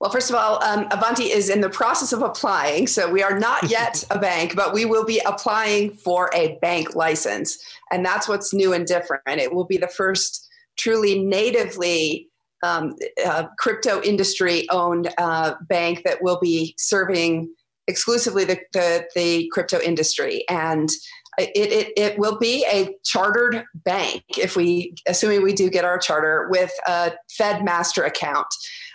Well, first of all, um, Avanti is in the process of applying. So we are not yet a bank, but we will be applying for a bank license. And that's what's new and different. It will be the first truly natively um, uh, crypto industry owned uh, bank that will be serving exclusively the, the, the crypto industry. And it, it, it will be a chartered bank if we, assuming we do get our charter, with a Fed master account.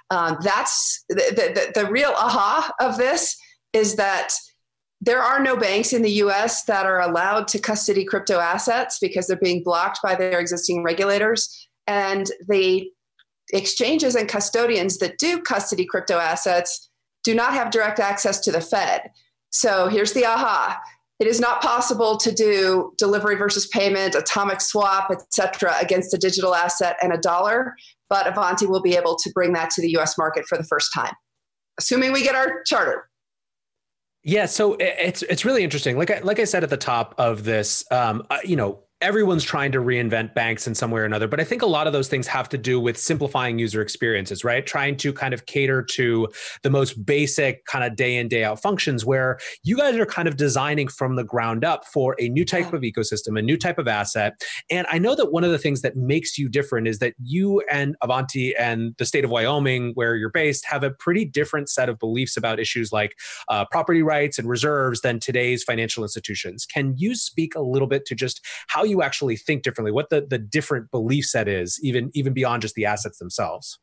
Um, that's the, the, the real aha of this is that there are no banks in the US that are allowed to custody crypto assets because they're being blocked by their existing regulators. And the exchanges and custodians that do custody crypto assets do not have direct access to the Fed. So here's the aha it is not possible to do delivery versus payment, atomic swap, etc., against a digital asset and a dollar. But Avanti will be able to bring that to the U.S. market for the first time, assuming we get our charter. Yeah, so it's it's really interesting. Like I, like I said at the top of this, um, uh, you know, everyone's trying to reinvent banks in some way or another but i think a lot of those things have to do with simplifying user experiences right? Trying to kind of cater to the most basic kind of day in day out functions where you guys are kind of designing from the ground up for a new type of ecosystem a new type of asset. And i know that one of the things that makes you different is that you and avanti and the state of wyoming where you're based have a pretty different set of beliefs about issues like uh, property rights and reserves than today's financial institutions. Can you speak a little bit to just how you actually think differently, what the, the different belief set is, even even beyond just the assets themselves.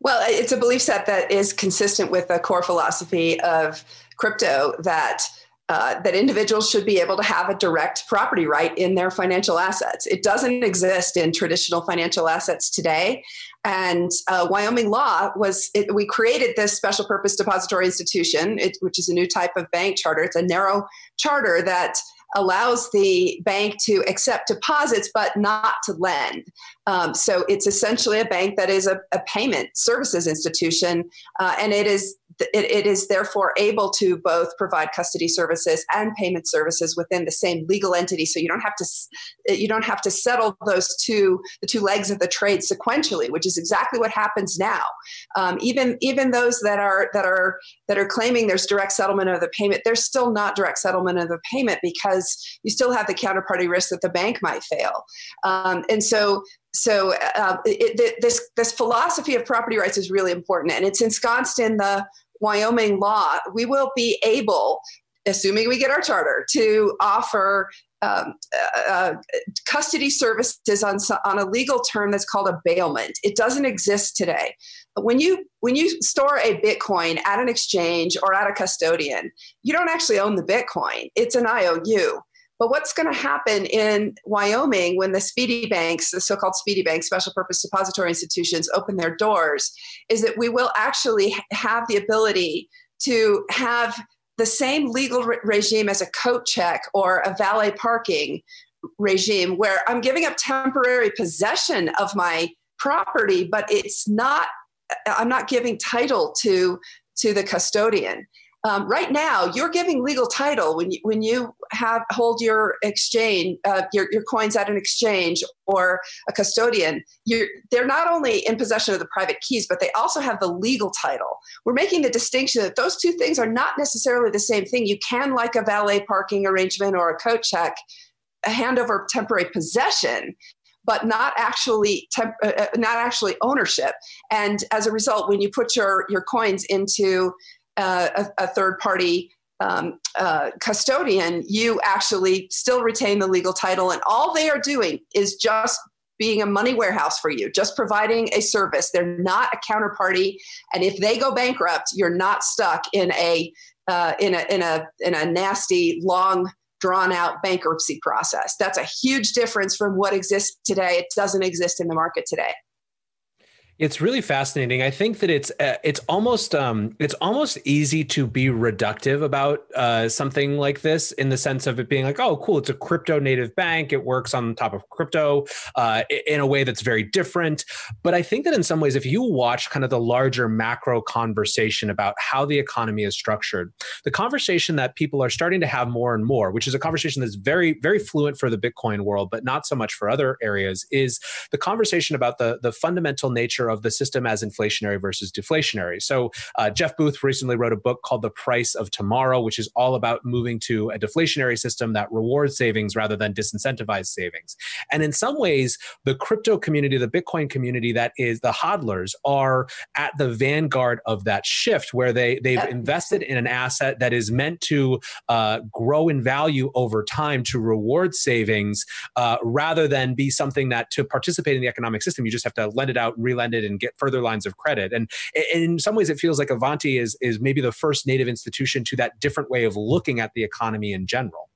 Well, it's a belief set that is consistent with the core philosophy of crypto that uh, that individuals should be able to have a direct property right in their financial assets. It doesn't exist in traditional financial assets today. And uh, Wyoming law was, it, we created this special purpose depository institution, it, which is a new type of bank charter. It's a narrow charter that allows the bank to accept deposits but not to lend. Um, so it's essentially a bank that is a, a payment services institution, uh, and it is it, it is therefore able to both provide custody services and payment services within the same legal entity. So you don't have to you don't have to settle those two the two legs of the trade sequentially, which is exactly what happens now. Um, even even those that are that are that are claiming there's direct settlement of the payment, there's still not direct settlement of the payment because you still have the counterparty risk that the bank might fail. Um, and so so uh, it, this this philosophy of property rights is really important, and it's ensconced in the Wyoming law, we will be able, assuming we get our charter, to offer um, uh, uh, custody services on, on a legal term that's called a bailment. It doesn't exist today. When you when you store a Bitcoin at an exchange or at a custodian, you don't actually own the Bitcoin. It's an IOU. But what's going to happen in Wyoming when the speedy banks, the so called speedy banks, special purpose depository institutions, open their doors, is that we will actually have the ability to have the same legal re- regime as a coat check or a valet parking regime where I'm giving up temporary possession of my property, but it's not, I'm not giving title to, to the custodian. Um, right now, you're giving legal title when you, when you have hold your exchange, uh, your, your coins at an exchange or a custodian. You're, they're not only in possession of the private keys, but they also have the legal title. We're making the distinction that those two things are not necessarily the same thing. You can, like a valet parking arrangement or a coat check, hand over temporary possession but not actually temp- uh, uh, not actually ownership. And as a result, when you put your your coins into a, a, third party um, uh, custodian, you actually still retain the legal title, and all they are doing is just being a money warehouse for you, just providing a service. They're not a counterparty, and if they go bankrupt, you're not stuck in a uh, in a in a in a nasty long drawn out bankruptcy process. That's a huge difference from what exists today. It doesn't exist in the market today. It's really fascinating. I think that it's uh, it's almost um, it's almost easy to be reductive about uh, something like this in the sense of it being like, oh, cool, it's a crypto native bank. It works on top of crypto uh, in a way that's very different. But I think that in some ways, if you watch kind of the larger macro conversation about how the economy is structured, the conversation that people are starting to have more and more, which is a conversation that's very very fluent for the Bitcoin world, but not so much for other areas, is the conversation about the the fundamental nature of the system as inflationary versus deflationary. So, uh, Jeff Booth recently wrote a book called The Price of Tomorrow, which is all about moving to a deflationary system that rewards savings rather than disincentivize savings. And in some ways, the crypto community, the Bitcoin community, that is the hodlers, are at the vanguard of that shift where they, they've invested in an asset that is meant to uh, grow in value over time to reward savings uh, rather than be something that to participate in the economic system, you just have to lend it out, relend it, and get further lines of credit. And, and in some ways, it feels like Avanti is is maybe the first native institution to that different way of looking at the economy in general.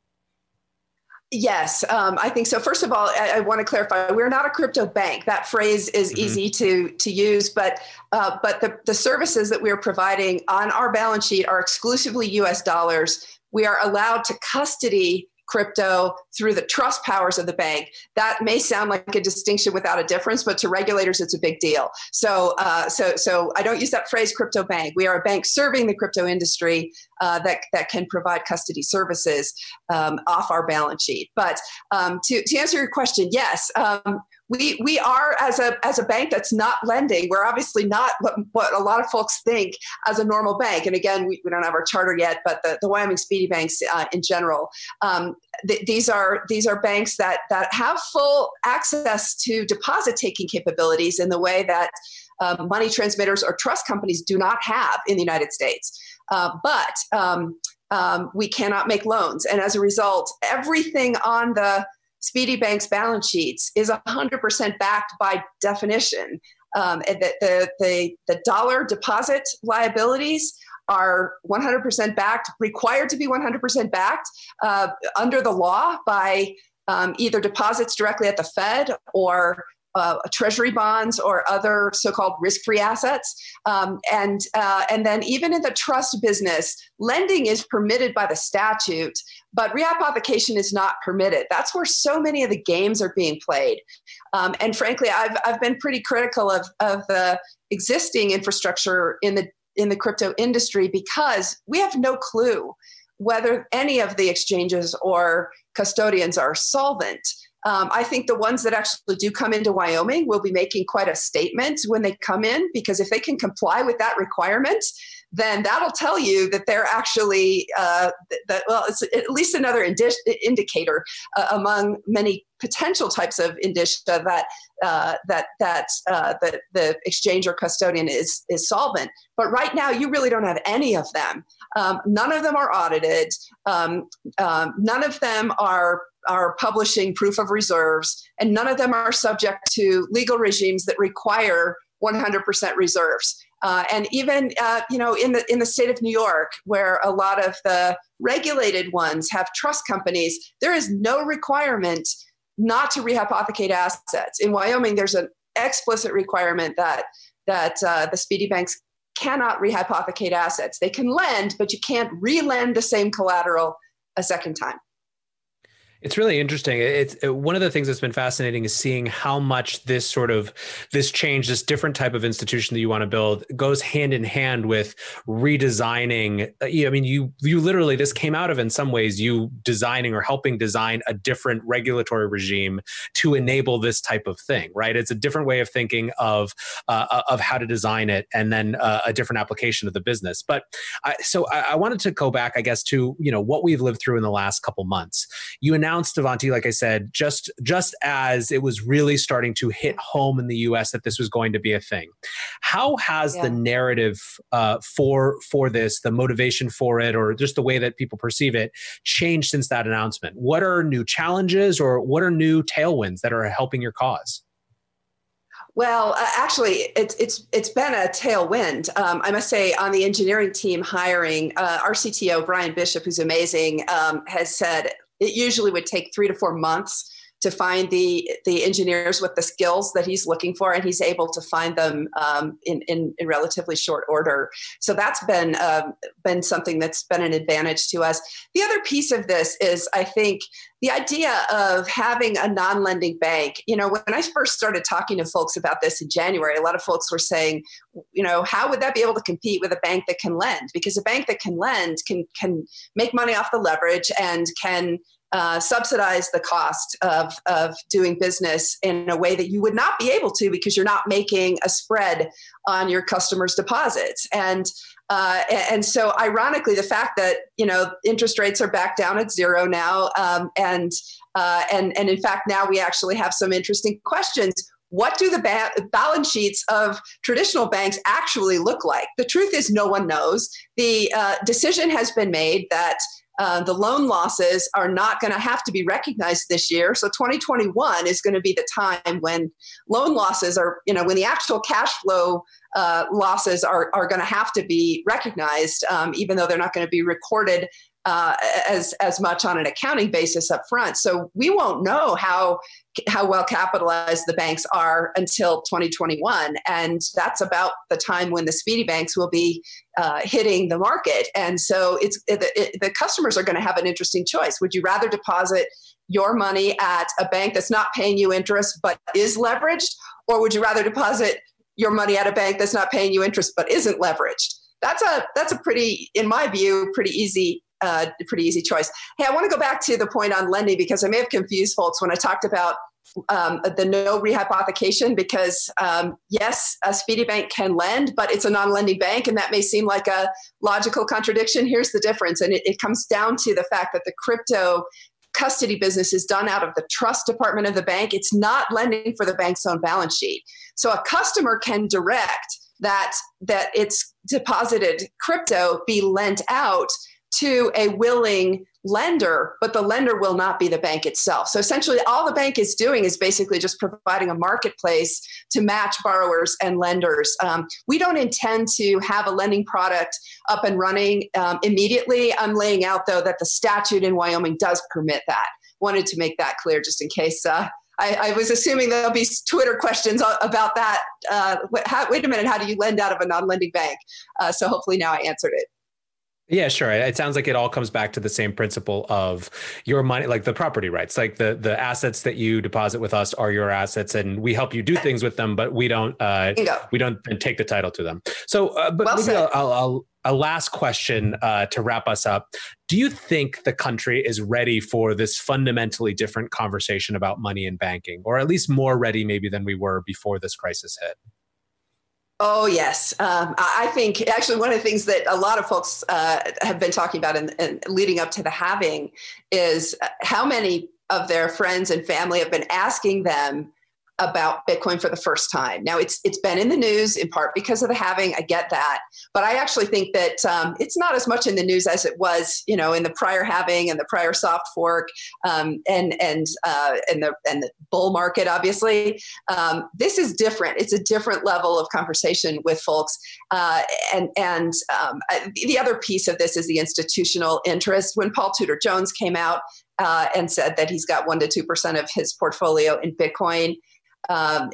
Yes, um, I think so. First of all, I, I, want to clarify: we're not a crypto bank. That phrase is mm-hmm. easy to to use, but uh, but the the services that we are providing on our balance sheet are exclusively U.S. dollars. We are allowed to custody crypto through the trust powers of the bank. That may sound like a distinction without a difference, but to regulators, it's a big deal. So, uh, so, so I don't use that phrase crypto bank. We are a bank serving the crypto industry uh, that, that can provide custody services um, off our balance sheet. But um, to, to answer your question, yes, um, we we are as a as a bank that's not lending we're obviously not what, what a lot of folks think as a normal bank and again we, we don't have our charter yet but the, the wyoming speedy banks uh, in general um, th- these are these are banks that that have full access to deposit taking capabilities in the way that um, money transmitters or trust companies do not have in the united states uh, but um, um we cannot make loans and as a result everything on the Speedy Bank's balance sheets is 100% backed by definition. Um, the, the, the, the dollar deposit liabilities are 100% backed, required to be 100% backed uh, under the law by um, either deposits directly at the Fed or uh, treasury bonds or other so-called risk-free assets, um, and uh, and then even in the trust business, lending is permitted by the statute, but rehypothecation is not permitted. That's where so many of the games are being played, um, and frankly, I've I've been pretty critical of of the existing infrastructure in the in the crypto industry because we have no clue whether any of the exchanges or custodians are solvent. Um, I think the ones that actually do come into Wyoming will be making quite a statement when they come in because if they can comply with that requirement, then that'll tell you that they're actually uh, that well it's at least another indi- indicator uh, among many potential types of indicia that uh, that that uh, the, the exchange or custodian is is solvent. But right now, you really don't have any of them. Um, none of them are audited. Um, um, none of them are are publishing proof of reserves, and none of them are subject to legal regimes that require 100% reserves. Uh, and even uh, you know in the in the state of New York, where a lot of the regulated ones have trust companies, there is no requirement not to rehypothecate assets. In Wyoming, there's an explicit requirement that that uh, the speedy banks cannot rehypothecate assets. They can lend, but you can't re-lend the same collateral a second time. It's really interesting. It's it, one of the things that's been fascinating is seeing how much this sort of this change, this different type of institution that you want to build, goes hand in hand with redesigning. Uh, I mean, you you literally this came out of in some ways you designing or helping design a different regulatory regime to enable this type of thing, right? It's a different way of thinking of uh, uh of how to design it, and then uh, a different application of the business. But I, so I, I wanted to go back, I guess, to you know what we've lived through in the last couple months. You announced announced Avanti, like I said, just just as it was really starting to hit home in the U.S. that this was going to be a thing. How has yeah. the narrative uh, for for this, the motivation for it, or just the way that people perceive it, changed since that announcement? What are new challenges, or what are new tailwinds that are helping your cause? Well, uh, actually, it's it's it's been a tailwind. Um, I must say, on the engineering team hiring, uh, our CTO Bryan Bishop, who's amazing, um, has said it usually would take three to four months to find the the engineers with the skills that he's looking for, and he's able to find them um, in, in, in relatively short order. So that's been um, been something that's been an advantage to us. The other piece of this is, I think, the idea of having a non-lending bank. You know, when I first started talking to folks about this in January, a lot of folks were saying, you know, how would that be able to compete with a bank that can lend? Because a bank that can lend can can make money off the leverage and can uh, subsidize the cost of, of doing business in a way that you would not be able to because you're not making a spread on your customers' deposits. And uh, and so, ironically, the fact that you know interest rates are back down at zero now, um, and uh, and and in fact now we actually have some interesting questions. What do the ba- balance sheets of traditional banks actually look like? The truth is, no one knows. The uh, decision has been made that uh, the loan losses are not going to have to be recognized this year. So 2021 is going to be the time when loan losses are, you know, when the actual cash flow uh, losses are, are going to have to be recognized, um, even though they're not going to be recorded uh, as as much on an accounting basis up front. So we won't know how how well capitalized the banks are until 2021, and that's about the time when the speedy banks will be uh, hitting the market. And so it's it, it, the customers are going to have an interesting choice. Would you rather deposit your money at a bank that's not paying you interest but is leveraged, or would you rather deposit your money at a bank that's not paying you interest but isn't leveraged? That's a that's a pretty, in my view, pretty easy uh, pretty easy choice. Hey, I want to go back to the point on lending because I may have confused folks when I talked about um, the no rehypothecation because um, yes, a speedy bank can lend, but it's a non-lending bank, and that may seem like a logical contradiction. Here's the difference, and it, it comes down to the fact that the crypto custody business is done out of the trust department of the bank. It's not lending for the bank's own balance sheet. So a customer can direct that that it's deposited crypto be lent out to a willing lender, but the lender will not be the bank itself. So essentially, all the bank is doing is basically just providing a marketplace to match borrowers and lenders. Um, we don't intend to have a lending product up and running um, immediately. I'm laying out, though, that the statute in Wyoming does permit that. Wanted to make that clear just in case. Uh, I, I, was assuming there'll be Twitter questions about that. Uh, how, wait a minute, how do you lend out of a non lending bank? Uh, so hopefully now I answered it. Yeah, sure. It sounds like it all comes back to the same principle of your money, like the property rights, like the the assets that you deposit with us are your assets, and we help you do things with them, but we don't uh, we don't take the title to them. So, uh, but well maybe I'll, I'll, I'll, a last question uh, to wrap us up. Do you think the country is ready for this fundamentally different conversation about money and banking, or at least more ready maybe than we were before this crisis hit? Oh, yes. Um, I think actually one of the things that a lot of folks uh, have been talking about and leading up to the halving is uh, how many of their friends and family have been asking them about Bitcoin for the first time. Now it's it's been in the news in part because of the halving. I get that, but I actually think that um, it's not as much in the news as it was, you know, in the prior halving and the prior soft fork um, and and uh, and the and the bull market. Obviously, um, this is different. It's a different level of conversation with folks, uh, and and um, the other piece of this is the institutional interest. When Paul Tudor Jones came out uh, and said that he's got one to two percent of his portfolio in Bitcoin. Um,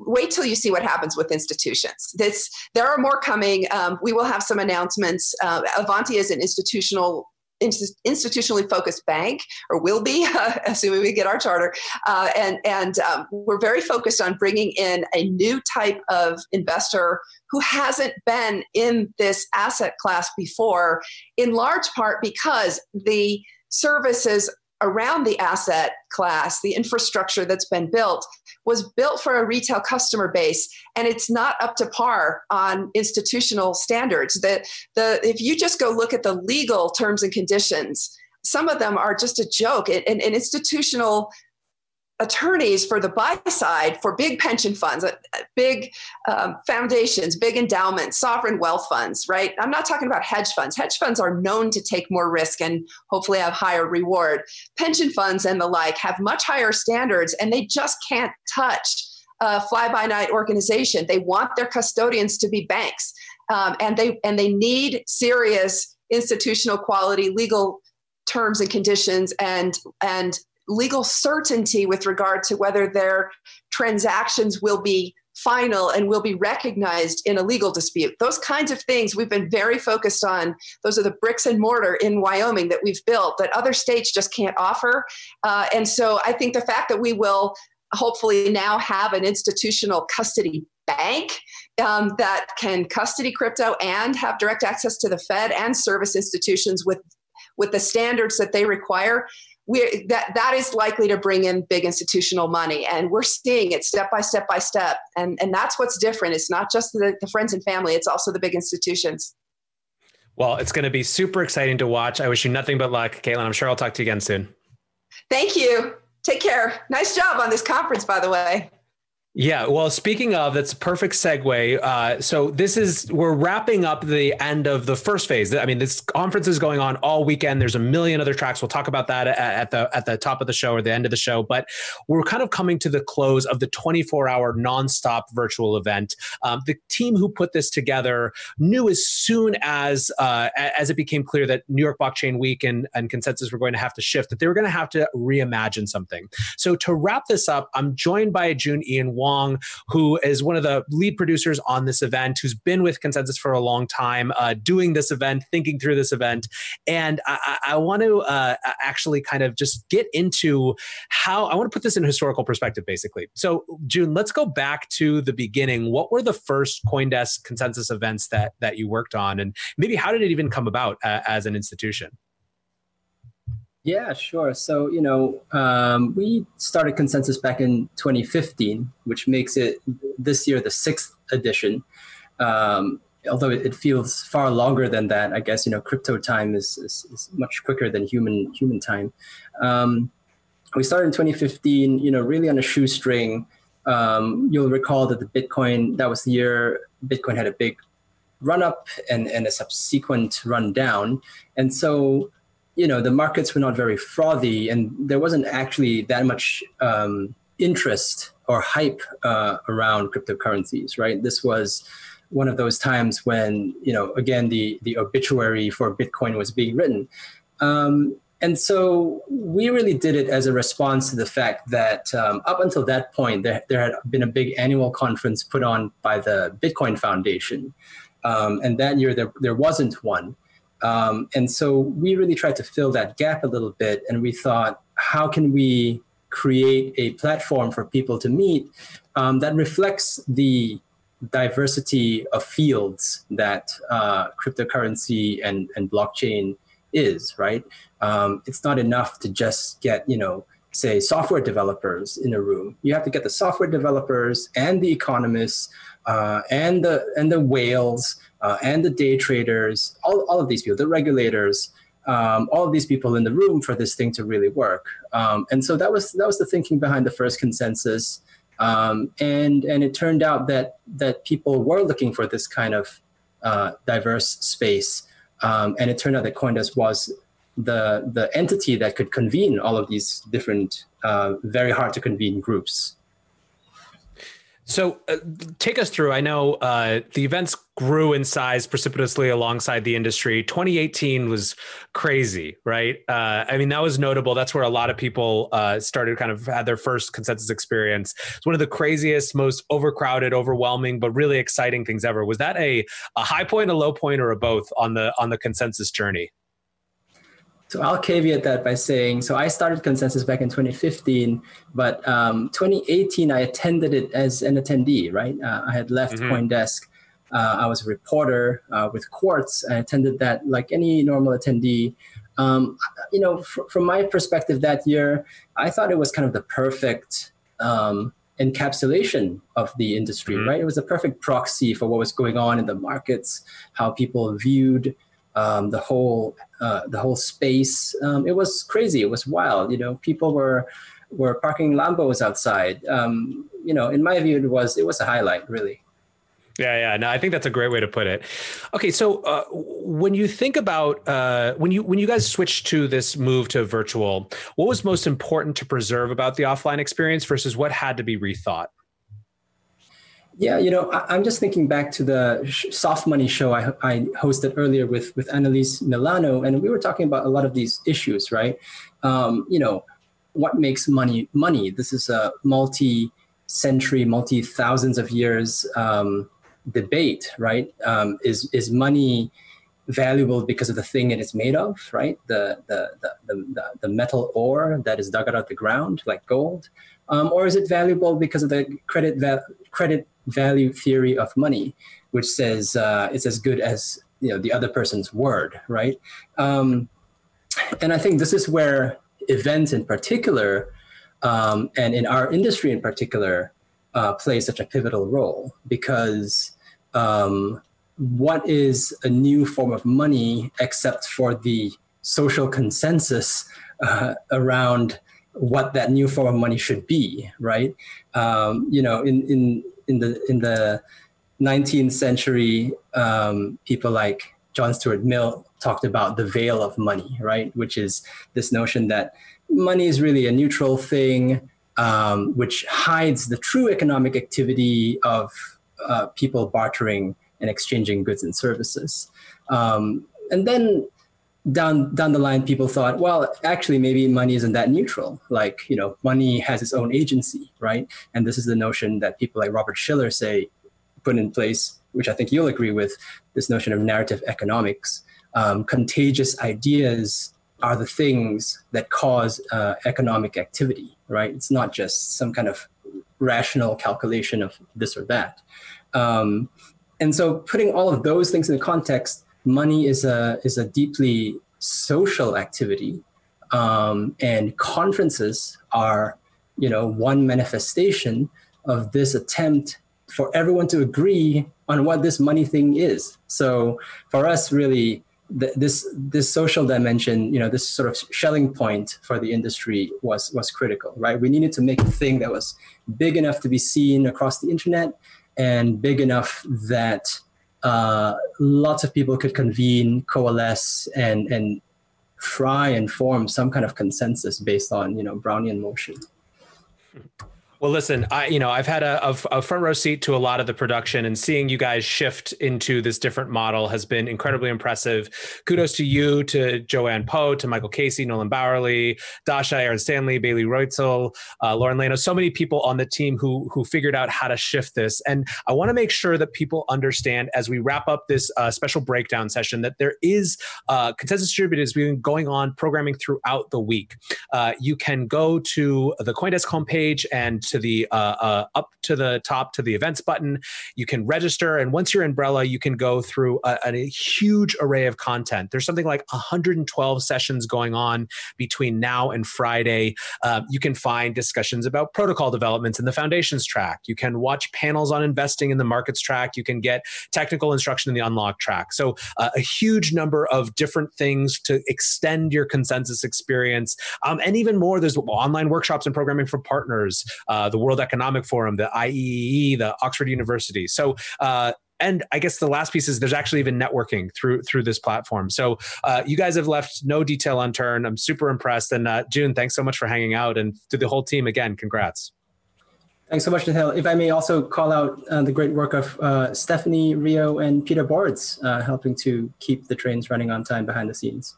wait till you see what happens with institutions. This, there are more coming. Um, we will have some announcements. Uh, Avanti is an institutional institutionally focused bank, or will be, assuming we get our charter. Uh, and and um, we're very focused on bringing in a new type of investor who hasn't been in this asset class before, in large part because the services around the asset class, the infrastructure that's been built, was built for a retail customer base, and it's not up to par on institutional standards. That the if you just go look at the legal terms and conditions, some of them are just a joke. And, and institutional attorneys for the buy side for big pension funds, uh, big um, foundations, big endowments, sovereign wealth funds, right? I'm not talking about hedge funds. Hedge funds are known to take more risk and hopefully have higher reward. Pension funds and the like have much higher standards and they just can't touch a fly by night organization. They want their custodians to be banks. Um, and they and they need serious institutional quality legal terms and conditions and and legal certainty with regard to whether their transactions will be final and will be recognized in a legal dispute. Those kinds of things we've been very focused on. Those are the bricks and mortar in Wyoming that we've built that other states just can't offer. Uh, and so I think the fact that we will hopefully now have an institutional custody bank um, that can custody crypto and have direct access to the Fed and service institutions with with the standards that they require we that that is likely to bring in big institutional money and we're seeing it step by step by step. And and that's what's different. It's not just the, the friends and family it's also the big institutions. Well it's going to be super exciting to watch. I wish you nothing but luck caitlin. I'm sure i'll talk to you again soon. Thank you. Take care. Nice job on this conference by the way yeah, well, speaking of, that's a perfect segue. Uh, so this is we're wrapping up the end of the first phase. I mean, this conference is going on all weekend. There's a million other tracks. We'll talk about that at, at the at the top of the show or the end of the show. But we're kind of coming to the close of the 24 hour nonstop virtual event. Um, the team who put this together knew as soon as uh, as it became clear that New York Blockchain Week and, and consensus were going to have to shift, that they were going to have to reimagine something. So to wrap this up, I'm joined by Joon Ian Wong, who is one of the lead producers on this event, who's been with Consensus for a long time, uh, doing this event, thinking through this event. And I, I want to uh, actually kind of just get into how I want to put this in historical perspective, basically. So, Joon, let's go back to the beginning. What were the first CoinDesk consensus events that that you worked on, and maybe how did it even come about uh, as an institution? Yeah, sure. So, you know, um, we started Consensus back in 2015, which makes it this year the sixth edition. Um, although it, feels far longer than that, I guess, you know, crypto time is, is, is much quicker than human human time. Um, we started in 2015, you know, really on a shoestring. Um, you'll recall that the Bitcoin, that was the year Bitcoin had a big run up and, and a subsequent run down. And so you know the markets were not very frothy and there wasn't actually that much um, interest or hype uh, around cryptocurrencies right? This was one of those times when you know again the the obituary for bitcoin was being written. Um, and so we really did it as a response to the fact that um, up until that point there, there had been a big annual conference put on by the bitcoin foundation. Um, and that year there, there wasn't one um, and so we really tried to fill that gap a little bit. And we thought, how can we create a platform for people to meet um, that reflects the diversity of fields that uh, cryptocurrency and, and blockchain is, right? Um, it's not enough to just get, you know, say software developers in a room. You have to get the software developers and the economists uh, and the and the whales uh, and the day traders, all, all of these people, the regulators, um, all of these people in the room for this thing to really work. Um, and so that was that was the thinking behind the first consensus. Um, and and it turned out that that people were looking for this kind of uh, diverse space, um, and it turned out that CoinDesk was the the entity that could convene all of these different, uh, very hard to convene groups. So, uh, take us through. I know uh, the events grew in size precipitously alongside the industry. 2018 was crazy, right? Uh, I mean, that was notable. That's where a lot of people uh, started kind of had their first consensus experience. It's one of the craziest, most overcrowded, overwhelming, but really exciting things ever. Was that a, a high point, a low point, or a both on the on the consensus journey? So I'll caveat that by saying, so I started Consensus back in 2015, but um, 2018 I attended it as an attendee, right? Uh, I had left mm-hmm. CoinDesk. Uh, I was a reporter uh, with Quartz. I attended that like any normal attendee. Um, you know, fr- from my perspective that year, I thought it was kind of the perfect um, encapsulation of the industry, mm-hmm. right? It was a perfect proxy for what was going on in the markets, how people viewed um, the whole uh, the whole space. Um, it was crazy. It was wild. You know, people were were parking Lambos outside. Um, you know, in my view, it was it was a highlight, really. Yeah, yeah. No, I think that's a great way to put it. Okay, so uh, when you think about uh, when you when you guys switched to this move to virtual, what was most important to preserve about the offline experience versus what had to be rethought? Yeah, you know, I, am just thinking back to the soft money show I, I hosted earlier with with Annaliese Milano, and we were talking about a lot of these issues, right? Um, you know, what makes money money? This is a multi-century, multi-thousands of years um, debate, right? Um, is is money valuable because of the thing it is made of, right? The the the the, the metal ore that is dug out of the ground, like gold, um, or is it valuable because of the credit va- credit value theory of money, which says uh, it's as good as you know the other person's word, right? Um, and I think this is where events in particular, um, and in our industry in particular, uh, play such a pivotal role because um, what is a new form of money except for the social consensus uh, around what that new form of money should be, right? Um, you know, in in in the in the 19th century, um, people like John Stuart Mill talked about the veil of money, right? Which is this notion that money is really a neutral thing, um, which hides the true economic activity of uh, people bartering and exchanging goods and services. Um, and then down down the line people thought well actually maybe money isn't that neutral. Like you know money has its own agency right? And this is the notion that people like robert shiller say put in place which i think you'll agree with this notion of narrative economics. Um, contagious ideas are the things that cause uh, economic activity right? It's not just some kind of rational calculation of this or that. Um, and so putting all of those things in the context money is a is a deeply social activity, um, and conferences are, you know, one manifestation of this attempt for everyone to agree on what this money thing is. So for us, really, this this social dimension, you know, this sort of Schelling point for the industry was was critical, right? We needed to make a thing that was big enough to be seen across the internet and big enough that uh, lots of people could convene, coalesce, and and try and form some kind of consensus based on you know Brownian motion. Well, listen, I you know I've had a, a, a, front row seat to a lot of the production, and seeing you guys shift into this different model has been incredibly impressive. Kudos to you, to Joanne Poe, to Michael Casey, Nolan Bauerle, Dasha, Aaron Stanley, Bailey Reutzel, uh, Lauren Lano. So many people on the team who who figured out how to shift this, and I want to make sure that people understand as we wrap up this uh, special breakdown session that there is uh, consensus distributed has been going on programming throughout the week. Uh, you can go to the CoinDesk homepage and to the uh, uh, up to the top to the events button. You can register, and once you're in Brella, you can go through a, a huge array of content. There's something like 112 sessions going on between now and Friday. Uh, you can find discussions about protocol developments in the foundations track. You can watch panels on investing in the markets track. You can get technical instruction in the unlock track. So uh, a huge number of different things to extend your consensus experience, um, and even more. There's online workshops and programming for partners. Uh, uh, the World Economic Forum, the IEEE, the Oxford University. So uh, and I guess the last piece is there's actually even networking through through this platform. So uh, you guys have left no detail unturned. I'm super impressed. And uh, Joon, thanks so much for hanging out, and to the whole team again, congrats. Thanks so much, Nihal. If I may also call out uh, the great work of uh, Stephanie, Rio, and Peter Boards, helping to keep the trains running on time behind the scenes.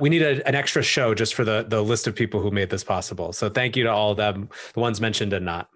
We need a, an extra show just for the, the list of people who made this possible. So thank you to all of them, the ones mentioned and not.